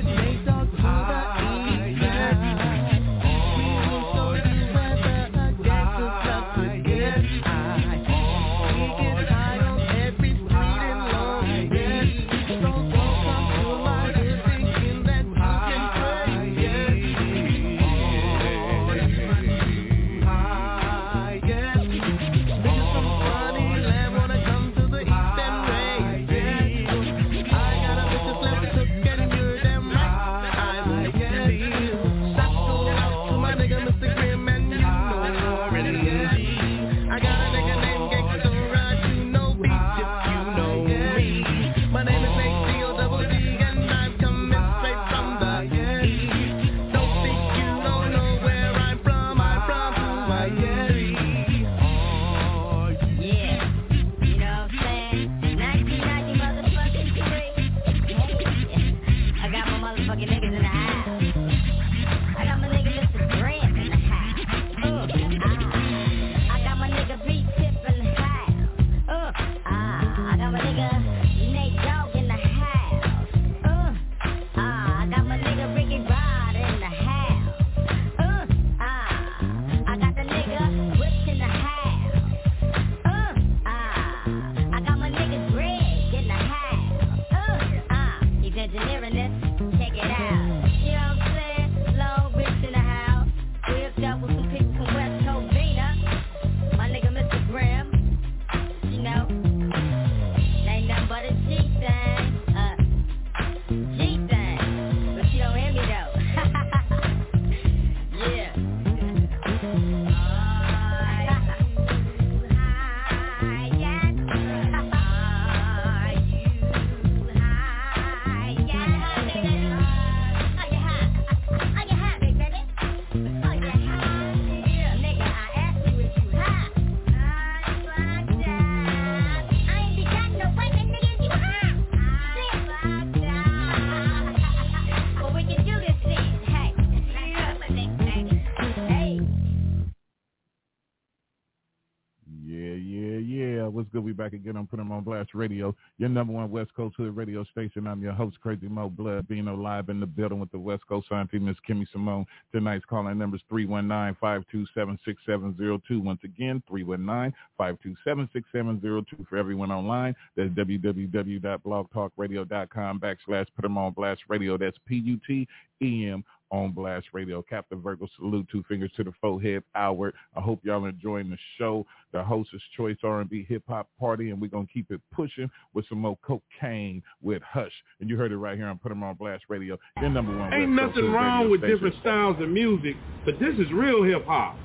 Back again on Put 'em on Blast Radio, your number one West Coast Hood radio station. I'm your host, Crazy Mo Blood, being live in the building with the West Coast auntie, Miss Kimmy Simone. Tonight's calling number is 319-527-6702. Once again, 319-527-6702 for everyone online. That's www.blogtalkradio.com backslash Put 'em on Blast Radio. That's P-U-T-E-M on Blast Radio. Captain Virgo, salute, two fingers to the forehead, Howard. I hope y'all enjoying the show. The hostess choice R&B hip hop party, and we're gonna keep it pushing with some more cocaine with Hush. And you heard it right here on Put 'em on Blast Radio. Your number one. Ain't nothing Coast wrong with station. different styles of music, but this is real hip hop.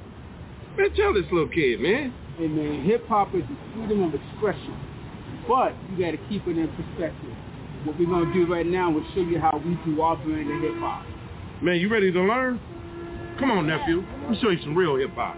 Man, tell this little kid, man. Hey man, hip hop is the freedom of expression, but you got to keep it in perspective. What we're gonna do right now is show you how we do our brand of hip hop. Man, you ready to learn? Come on, nephew. Let me show you some real hip hop.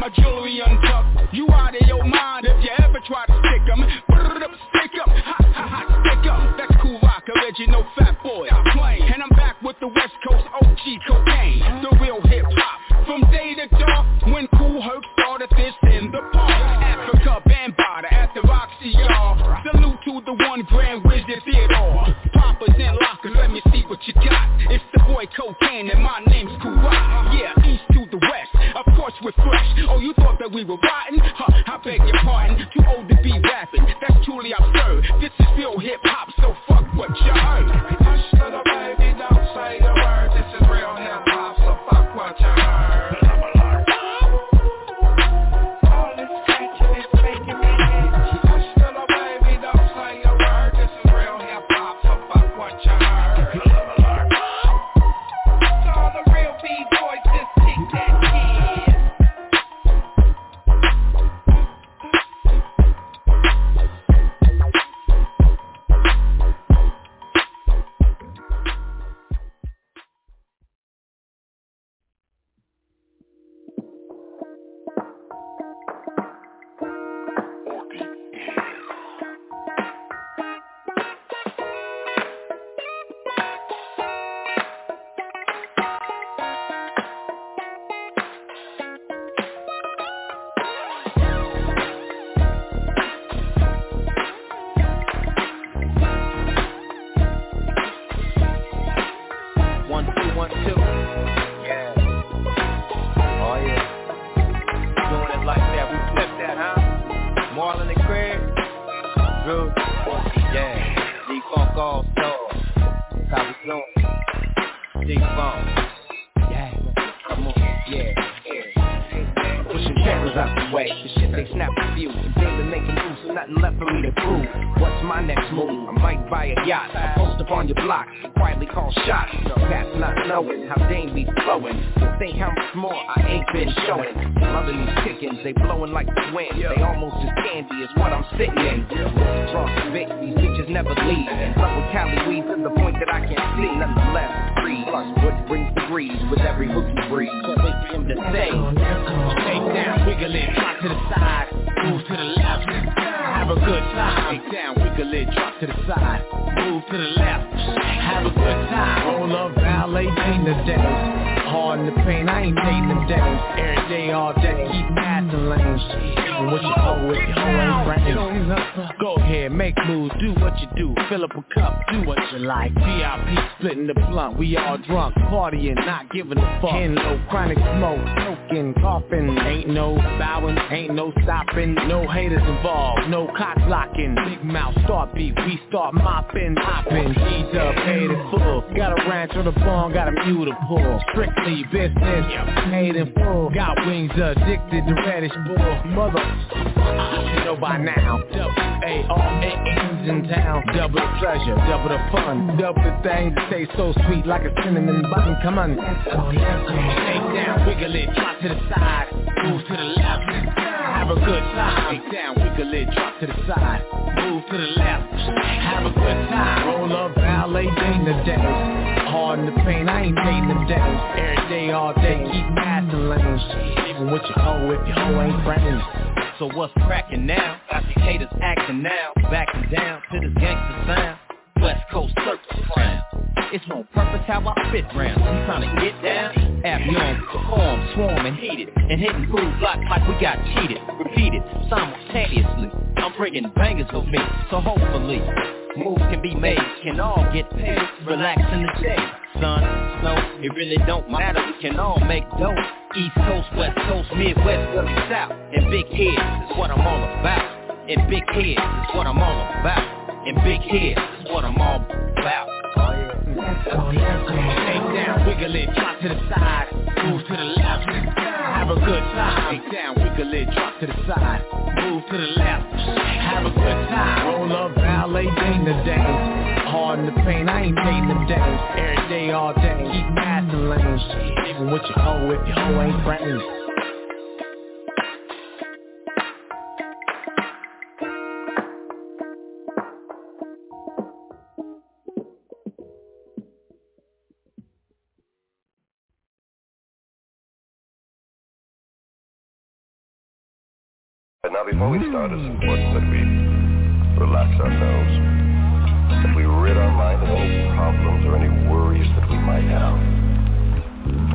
my jewelry untucked. You out of your mind if you ever try to stick 'em. Stick 'em, hot, hot, hot, stick 'em. That's Kool Rock, original fat boy. Plain, and I'm back with the West Coast OG coke. Strict strictly business, paid in full. Got wings addicted to reddish bull. Mother, you know by now. W-A-R-A-N's in town. Double the pleasure, double the fun, double the things that taste so sweet like a cinnamon bun. Come on. Take down, wiggle it, drop to the side, move to the left. Have a good time. Take down, wiggle it, drop to the side, move to the left. Have a good time. Roll up, valet, ding the day. Hard in the pain, I ain't dating them days. Every day, all day, keep passing lanes. Even with your hoe, if your hoe ain't friendly. So what's cracking now? Got these haters acting now, backing down to this gangster sound. West Coast circus crown. It's on purpose how I fit round. We to get down, on perform, swarm and heat it, and hitting groove blocks like we got cheated. Repeat it simultaneously. I'm bringing bangers with me, so hopefully moves can be made, can all get paid. Relax in the shade, sun, snow, it really don't matter. We can all make dough. East Coast, West Coast, Midwest, Philly, South, and big heads is what I'm all about. And big heads is what I'm all about. And big heads is what I'm all about. Oh yeah. Take down, wiggle it, drop to the side, move to the left. Have a good time. Take down, wiggle it, drop to the side, move to the left. Have a good time. Roll up, valet, ding. Hard in the pain, I ain't dating them days. Every day, all day, keep passing. Even with your hoe, if your hoe ain't friendly. Before we start, it's important that we relax ourselves, that we rid our mind of any problems or any worries that we might have.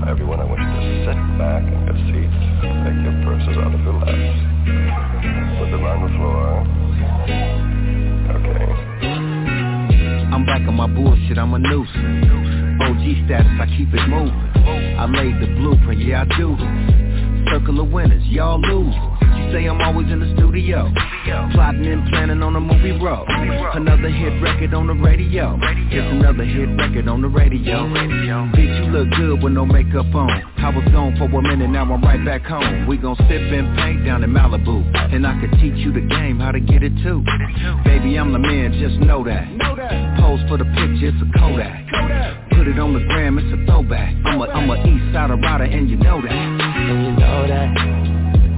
Everyone, I want you to sit back in your seats, take your purses out of your laps, put them on the floor. Okay. I'm back on my bullshit, I'm a nuisance. OG status, I keep it moving. I laid the blueprint, yeah I do. Circle of winners, y'all lose say I'm always in the studio. Plotting and planning on a movie road. Another hit record on the radio. It's another hit record on the radio. Bitch, you look good with no makeup on. I was gone for a minute, now I'm right back home. We gon' sip and paint down in Malibu. And I could teach you the game, how to get it too. Baby, I'm the man, just know that. Pose for the picture, it's a Kodak. Put it on the gram, it's a throwback. I'm a, I'm a east side rider and you know that. And you know that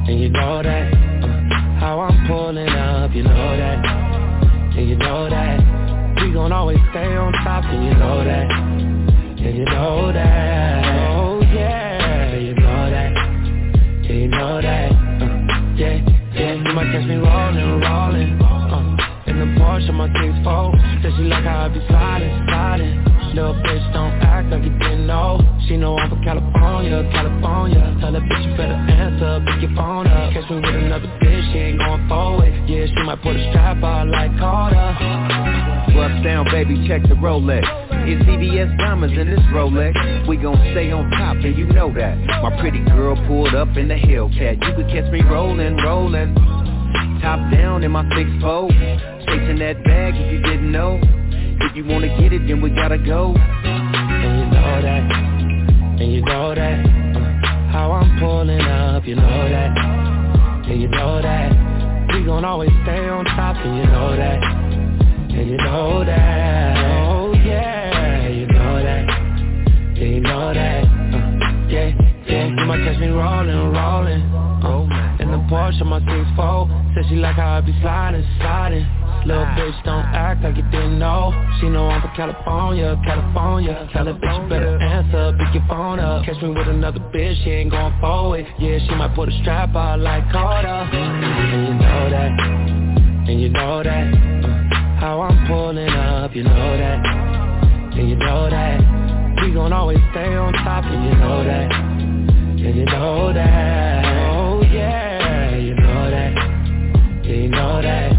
and you know that uh, How I'm pulling up, you know that. And you know that We gon' always stay on top, and you know that. And you know that Oh yeah, you know that Yeah, you know that uh, Yeah, yeah. You might catch me rolling, rolling In the Porsche, my things fold Says she like how I be sliding, sliding Little bitch don't act like you didn't know. She know I'm from California, California. Tell that bitch you better answer, pick your phone up. Catch me with another bitch, she ain't going forward. Yeah, she might put a strap out like Carter. Bust down, baby, check the Rolex. It's VVS diamonds in this Rolex. We gon' stay on top, and you know that. My pretty girl pulled up in the Hellcat. You could catch me rolling, rolling Top down in my six fold Chasing that bag if you didn't know. If you wanna get it, then we gotta go. And you know that, and you know that, uh, how I'm pulling up, you know that, and you know that, we gon' always stay on top, and you know that, and you know that, oh yeah, you know that, and you know that, uh, yeah, yeah, you might catch me rolling, rolling, Porsche, my 6'4", said she like how I be sliding, sliding. Little bitch don't act like you didn't know. She know I'm from California, California. Tell her bitch you better answer, pick your phone up. Catch me with another bitch, she ain't going forward. Yeah, she might put a strap out like Carter. And you know that, and you know that. Uh, how I'm pulling up, you know that, and you know that. We gon' always stay on top, and you know that, and you know that. Know that.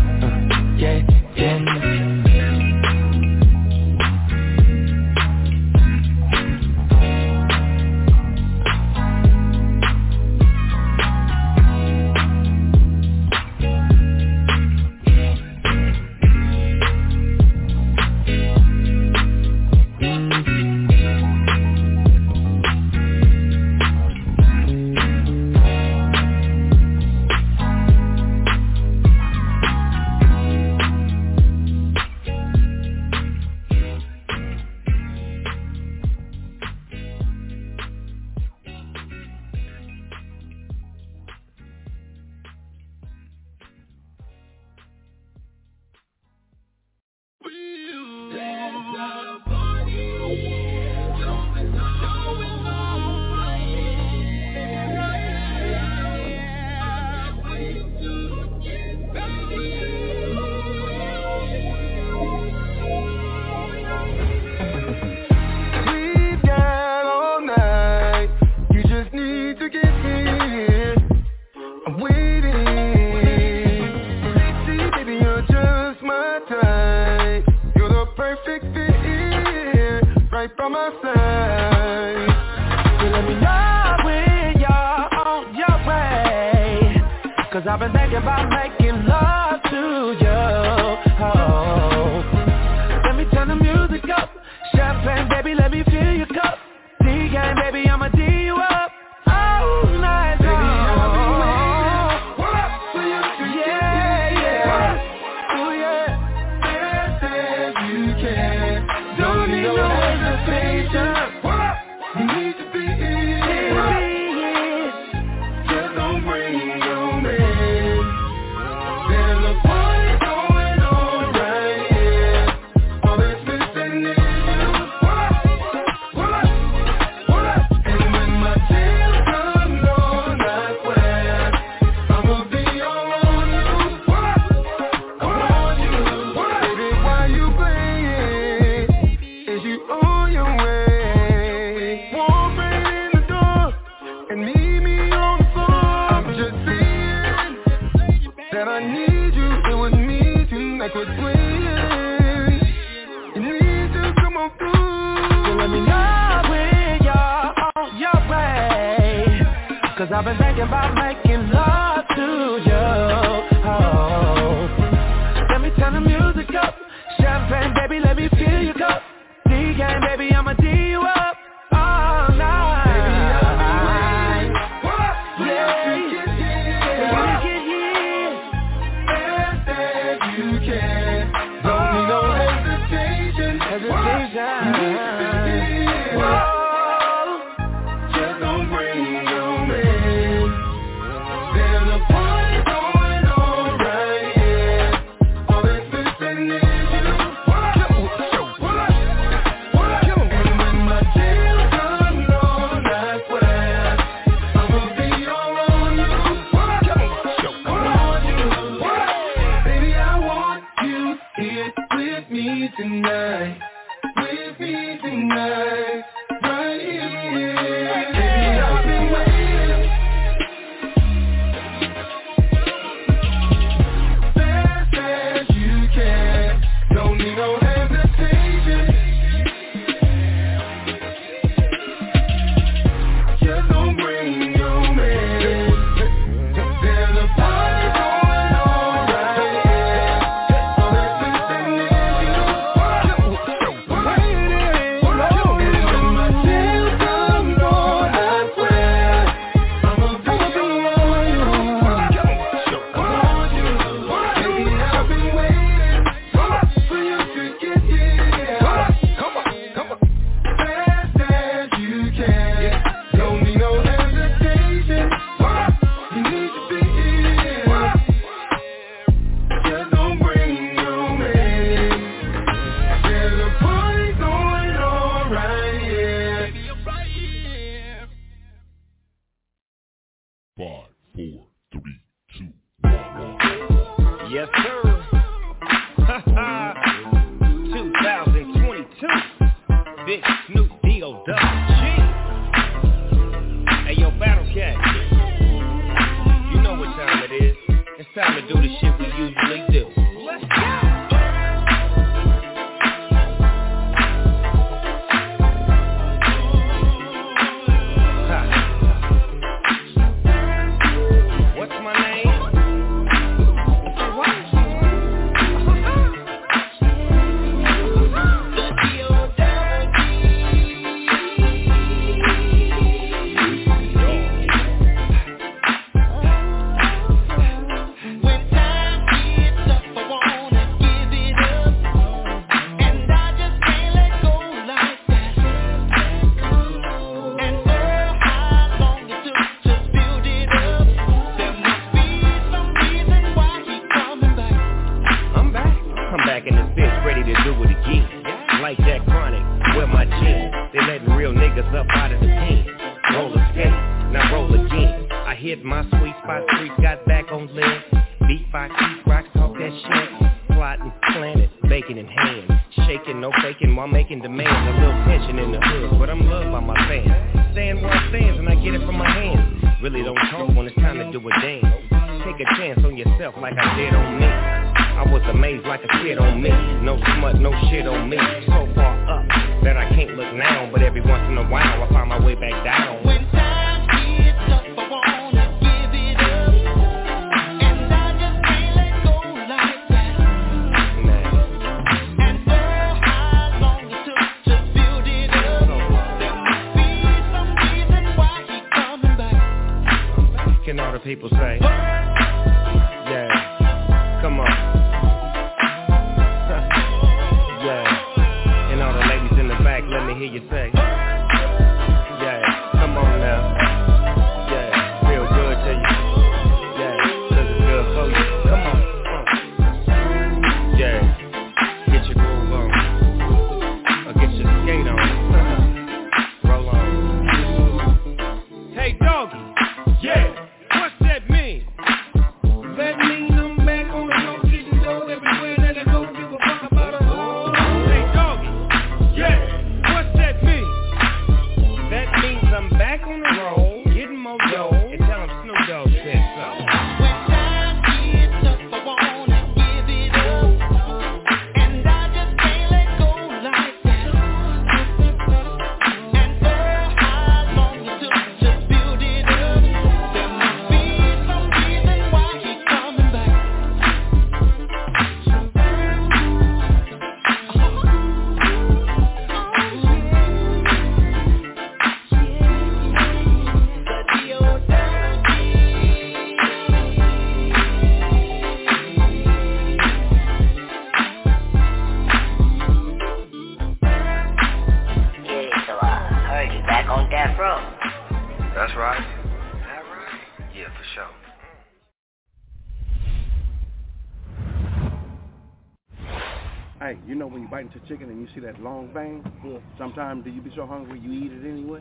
you see that long thing? Yeah. Sometimes do you be so hungry you eat it anyway?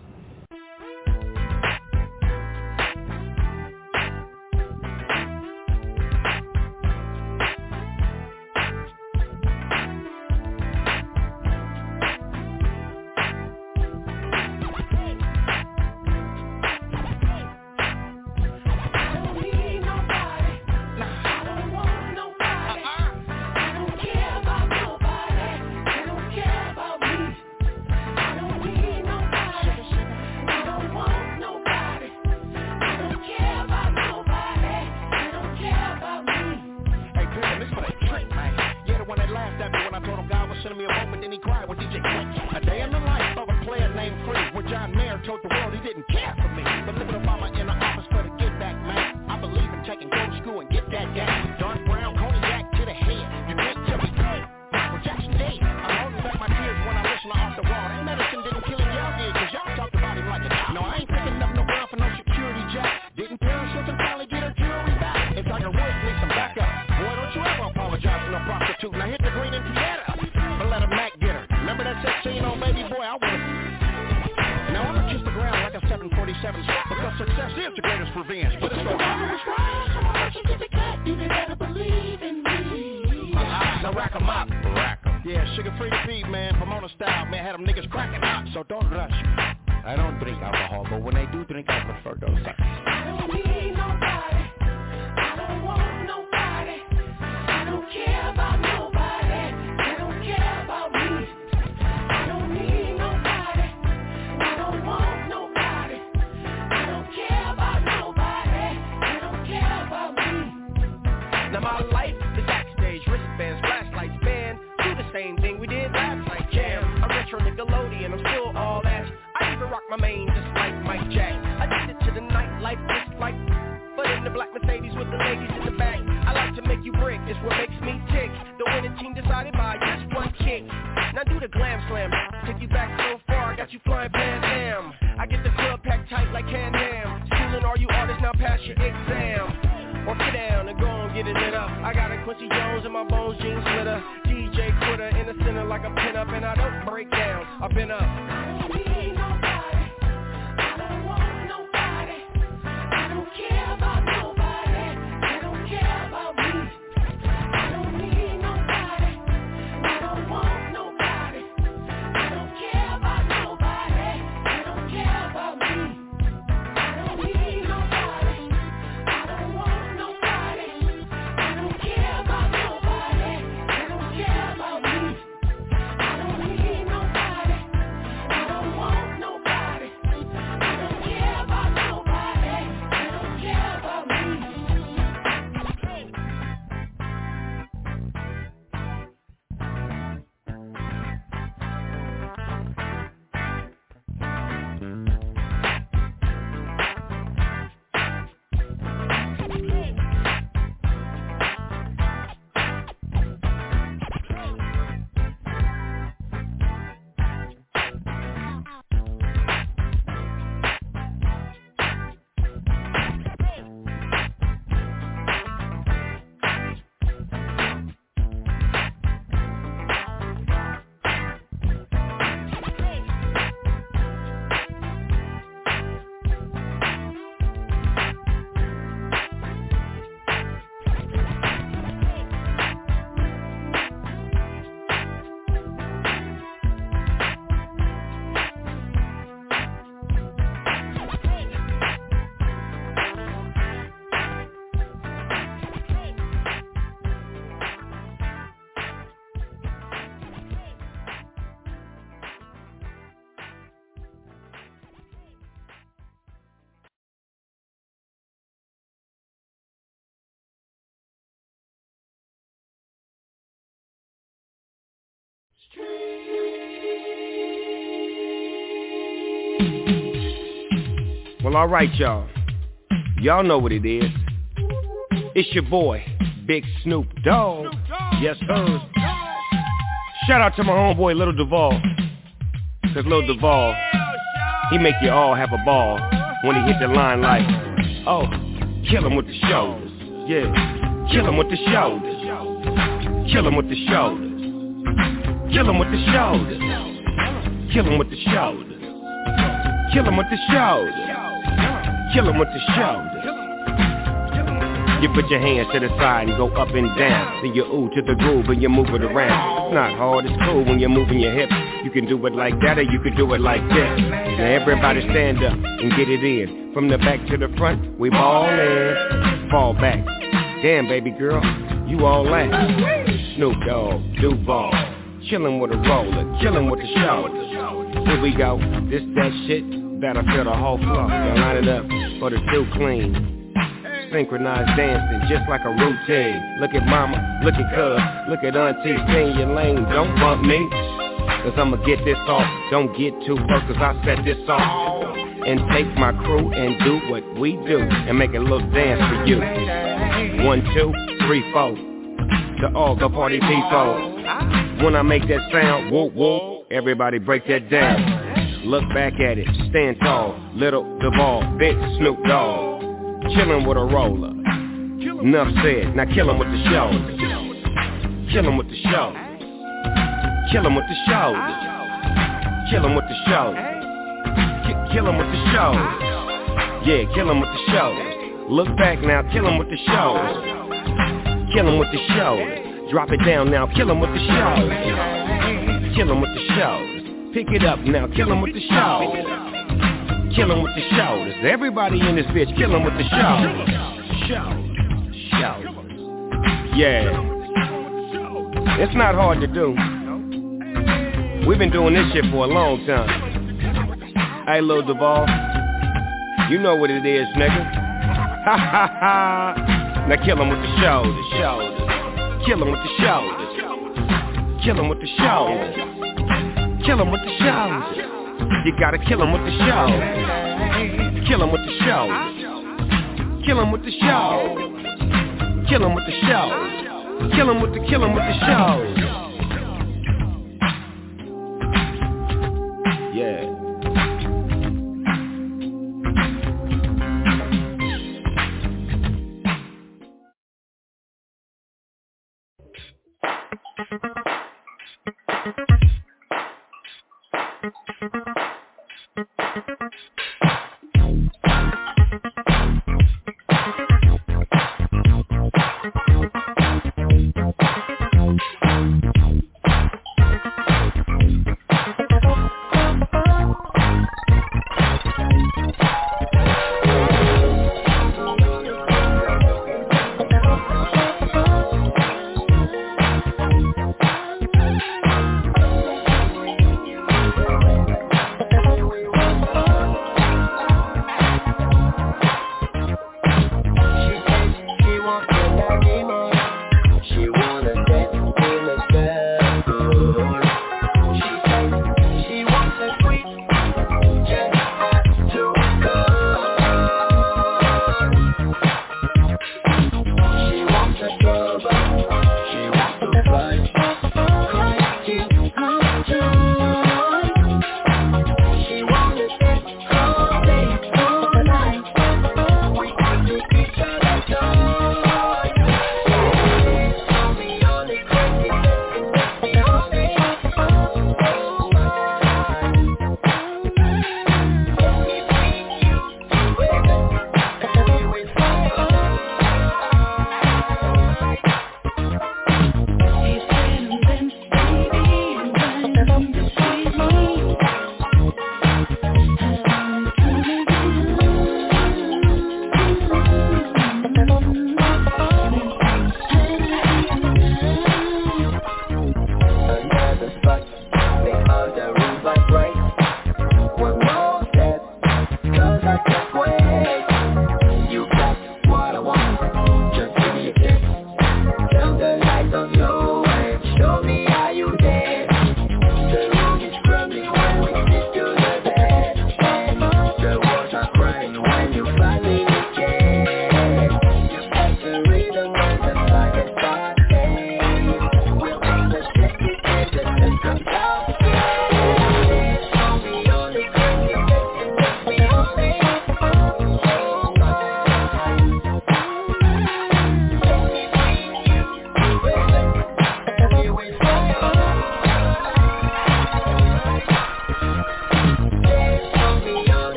My main Well, alright, y'all. Y'all know what it is. It's your boy, Big Snoop Dogg. Yes, sir. Shout out to my homeboy, Little Duval. Cause Little Duval, he make you all have a ball when he hit the line like, oh, kill him with the shoulders. Yeah, kill him with the shoulders. Kill him with the shoulders. Kill him with the shoulders. Kill him with the shoulders. Kill him with the shoulders. Kill him with the shoulders. You put your hands to the side and go up and down. Then you ooh to the groove and you move it around. It's not hard, it's cool when you're moving your hips. You can do it like that or you can do it like this. Now everybody stand up and get it in. From the back to the front, we ball in. Fall back. Damn, baby girl, you all that. Snoop Dogg, Duval. Chillin' with a roller, chillin' with the shoulders. Here we go, this that shit that'll fill the whole floor. Now line it up for the two clean. Synchronized dancing just like a routine. Look at mama, look at cuz, look at auntie, in your lane, don't bump me. Cause I'ma get this off, don't get too close cause I set this off. And take my crew and do what we do and make a little dance for you. One, two, three, four. To all the party people. When I make that sound, whoop whoop, everybody break that down. Look back at it, stand tall, little Duval, big Snoop Dogg. Chillin' with a roller. Enough said, now kill him with the shoulders. Kill him with the shoulders. Kill him with the shoulders. Kill him with the shoulders. Kill him with the shoulders. Yeah, kill him with the shoulders. Look back now, kill him with the shoulders. Kill him with the shoulders. Drop it down now, kill 'em with the show. Kill 'em with the show. Pick it up now, kill him with the show. him with the shoulders. Everybody in this bitch, kill him with the show. Show. Show. Yeah. It's not hard to do. We've been doing this shit for a long time. Hey, Lil Duval. You know what it is, nigga. Ha ha ha. Now kill him with the shoulders, shoulders. Kill him with the shoulders. Kill him with the shoulders. Kill him with the shoulders. You gotta kill him with the shoulders. Kill him with the shoulders. Kill him with the shoulders. Kill him with the shoulders. Kill him with the kill him with the shoulders. Yeah,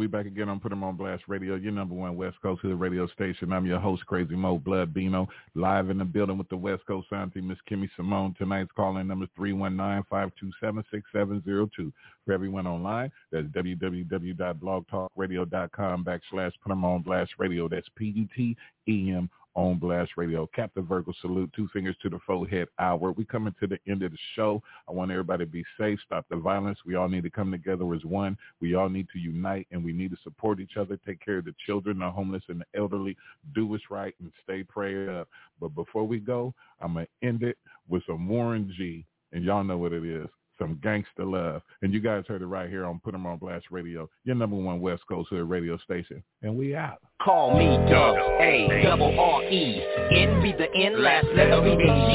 We back again on Put 'em on Blast Radio, your number one West Coast Hood radio station. I'm your host, Crazy Mo Blood Bino, live in the building with the West Coast team, Miss Kimmy Simone. Tonight's calling number 319-527-6702. For everyone online, that's www.blogtalkradio.com backslash Put 'em on Blast Radio. That's P-U-T-E-M on Blast Radio. Captain Virgo salute, two fingers to the forehead hour. We coming to the end of the show. I want everybody to be safe, stop the violence. We all need to come together as one. We all need to unite and we need to support each other, take care of the children, the homeless, and the elderly. Do what's right and stay prayed up. But before we go, I'm going to end it with some Warren G. And y'all know what it is some gangster love. And you guys heard it right here on Put 'em on Blast Radio, your number one West Coast Hood radio station. And we out. Call me Dub, A, double R E. N be the N, last letter be the G.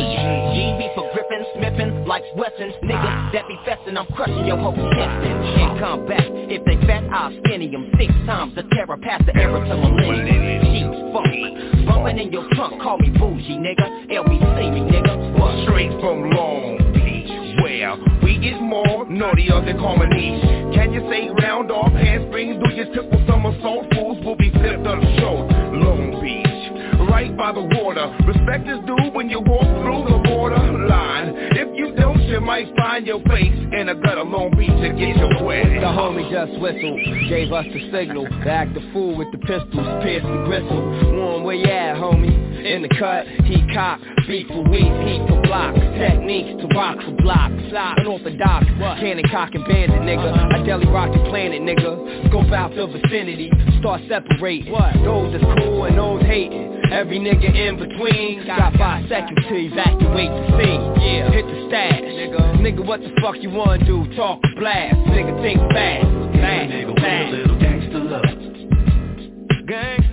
G be for Griffin, Smithin, like Wessons, niggas that be festin', I'm crushing your whole intestine. And come back, if they fat, I'll skinny them six times, the terror past the error to millennium. Sheets funk, bumpin' in your trunk, call me bougie, nigga. LBC me, nigga. What? Straight from Long Where we get more naughtier than comedies. Can you say round off handsprings? Do you triple somersault? Fools will be flipped on the show. Long Beach, right by the water. Respect is due when you walk through the border line. If you don't, you might find your face in a gutter Long Beach to get your wet. The homie just whistled, gave us the signal. To act the fool with the pistols, pierce the gristle. Warm, where you at, homie? In the cut, he cock, beat for weeks, heat for blocks, techniques to rock for blocks. Unorthodox, cannon cock and bandit, nigga. I deli rock the planet, nigga. Scope out the vicinity, start separating. Those that's cool and those hating. Every nigga in between got five seconds to evacuate the scene. Yeah, hit the stash, nigga. Nigga, what the fuck you wanna do? Talk or blast? Nigga, think fast, fast, fast. Gangsta love. Gangsta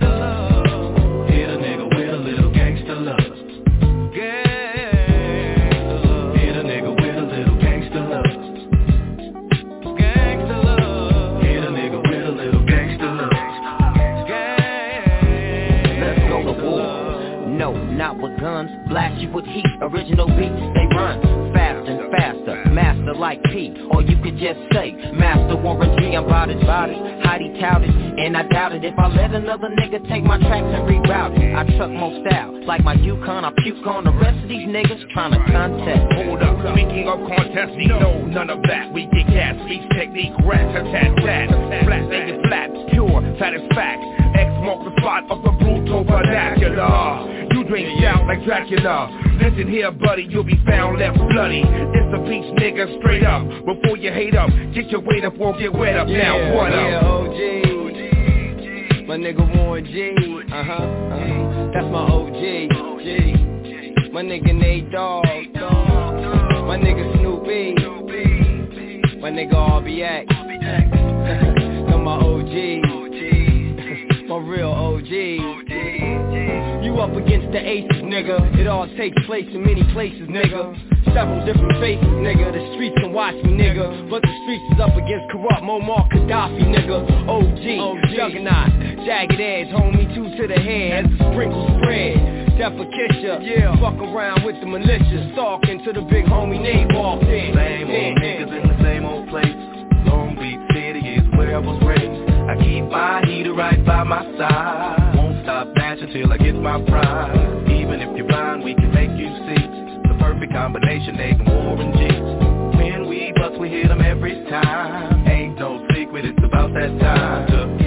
with heat. Original beats, they run fast and faster. Master like P, or you could just say Master Warren G. I'm bout it, bout it. Heidi touted, and I doubt it. If I let another nigga take my tracks and reroute it, I truck more style. Like my Yukon, I puke on the rest of these niggas trying to contest. Hold up, speaking of contest, no, none of that. We get gas, speech technique, rat, tat, tat. Flat, nigga, flat, pure, satisfaction. X mark the spot of the brutal vernacular. You drink stout like Dracula. Listen here, buddy, you'll be found left bloody. It's a beach nigga straight up. Before you hate up, get your weight up or get wet up. now what yeah, up? OG. My nigga Warren G. Uh-huh. uh-huh. That's my OG. G. My nigga Nate Dogg. My nigga Snoopy. My nigga RBX. (laughs) That's my OG. (laughs) My real OG. You up against the aces, nigga. It all takes place in many places, nigga. Several different faces, nigga. The streets can watch me, nigga. But the streets is up against corrupt Muammar Gaddafi, nigga. OG, Juggernaut, jagged edge, homie, two to the head as the sprinkles spread. Defecation, yeah. Fuck around with the militia, stalking to the big homie Nate walked in. Same old niggas in the same old place. Long Beach City is where I was raised. I keep my heater right by my side stop bashing till I get my prize. Even if you're blind, we can make you see. The perfect combination, they can warranty When we bust, we hit them every time. Ain't no secret, it's about that time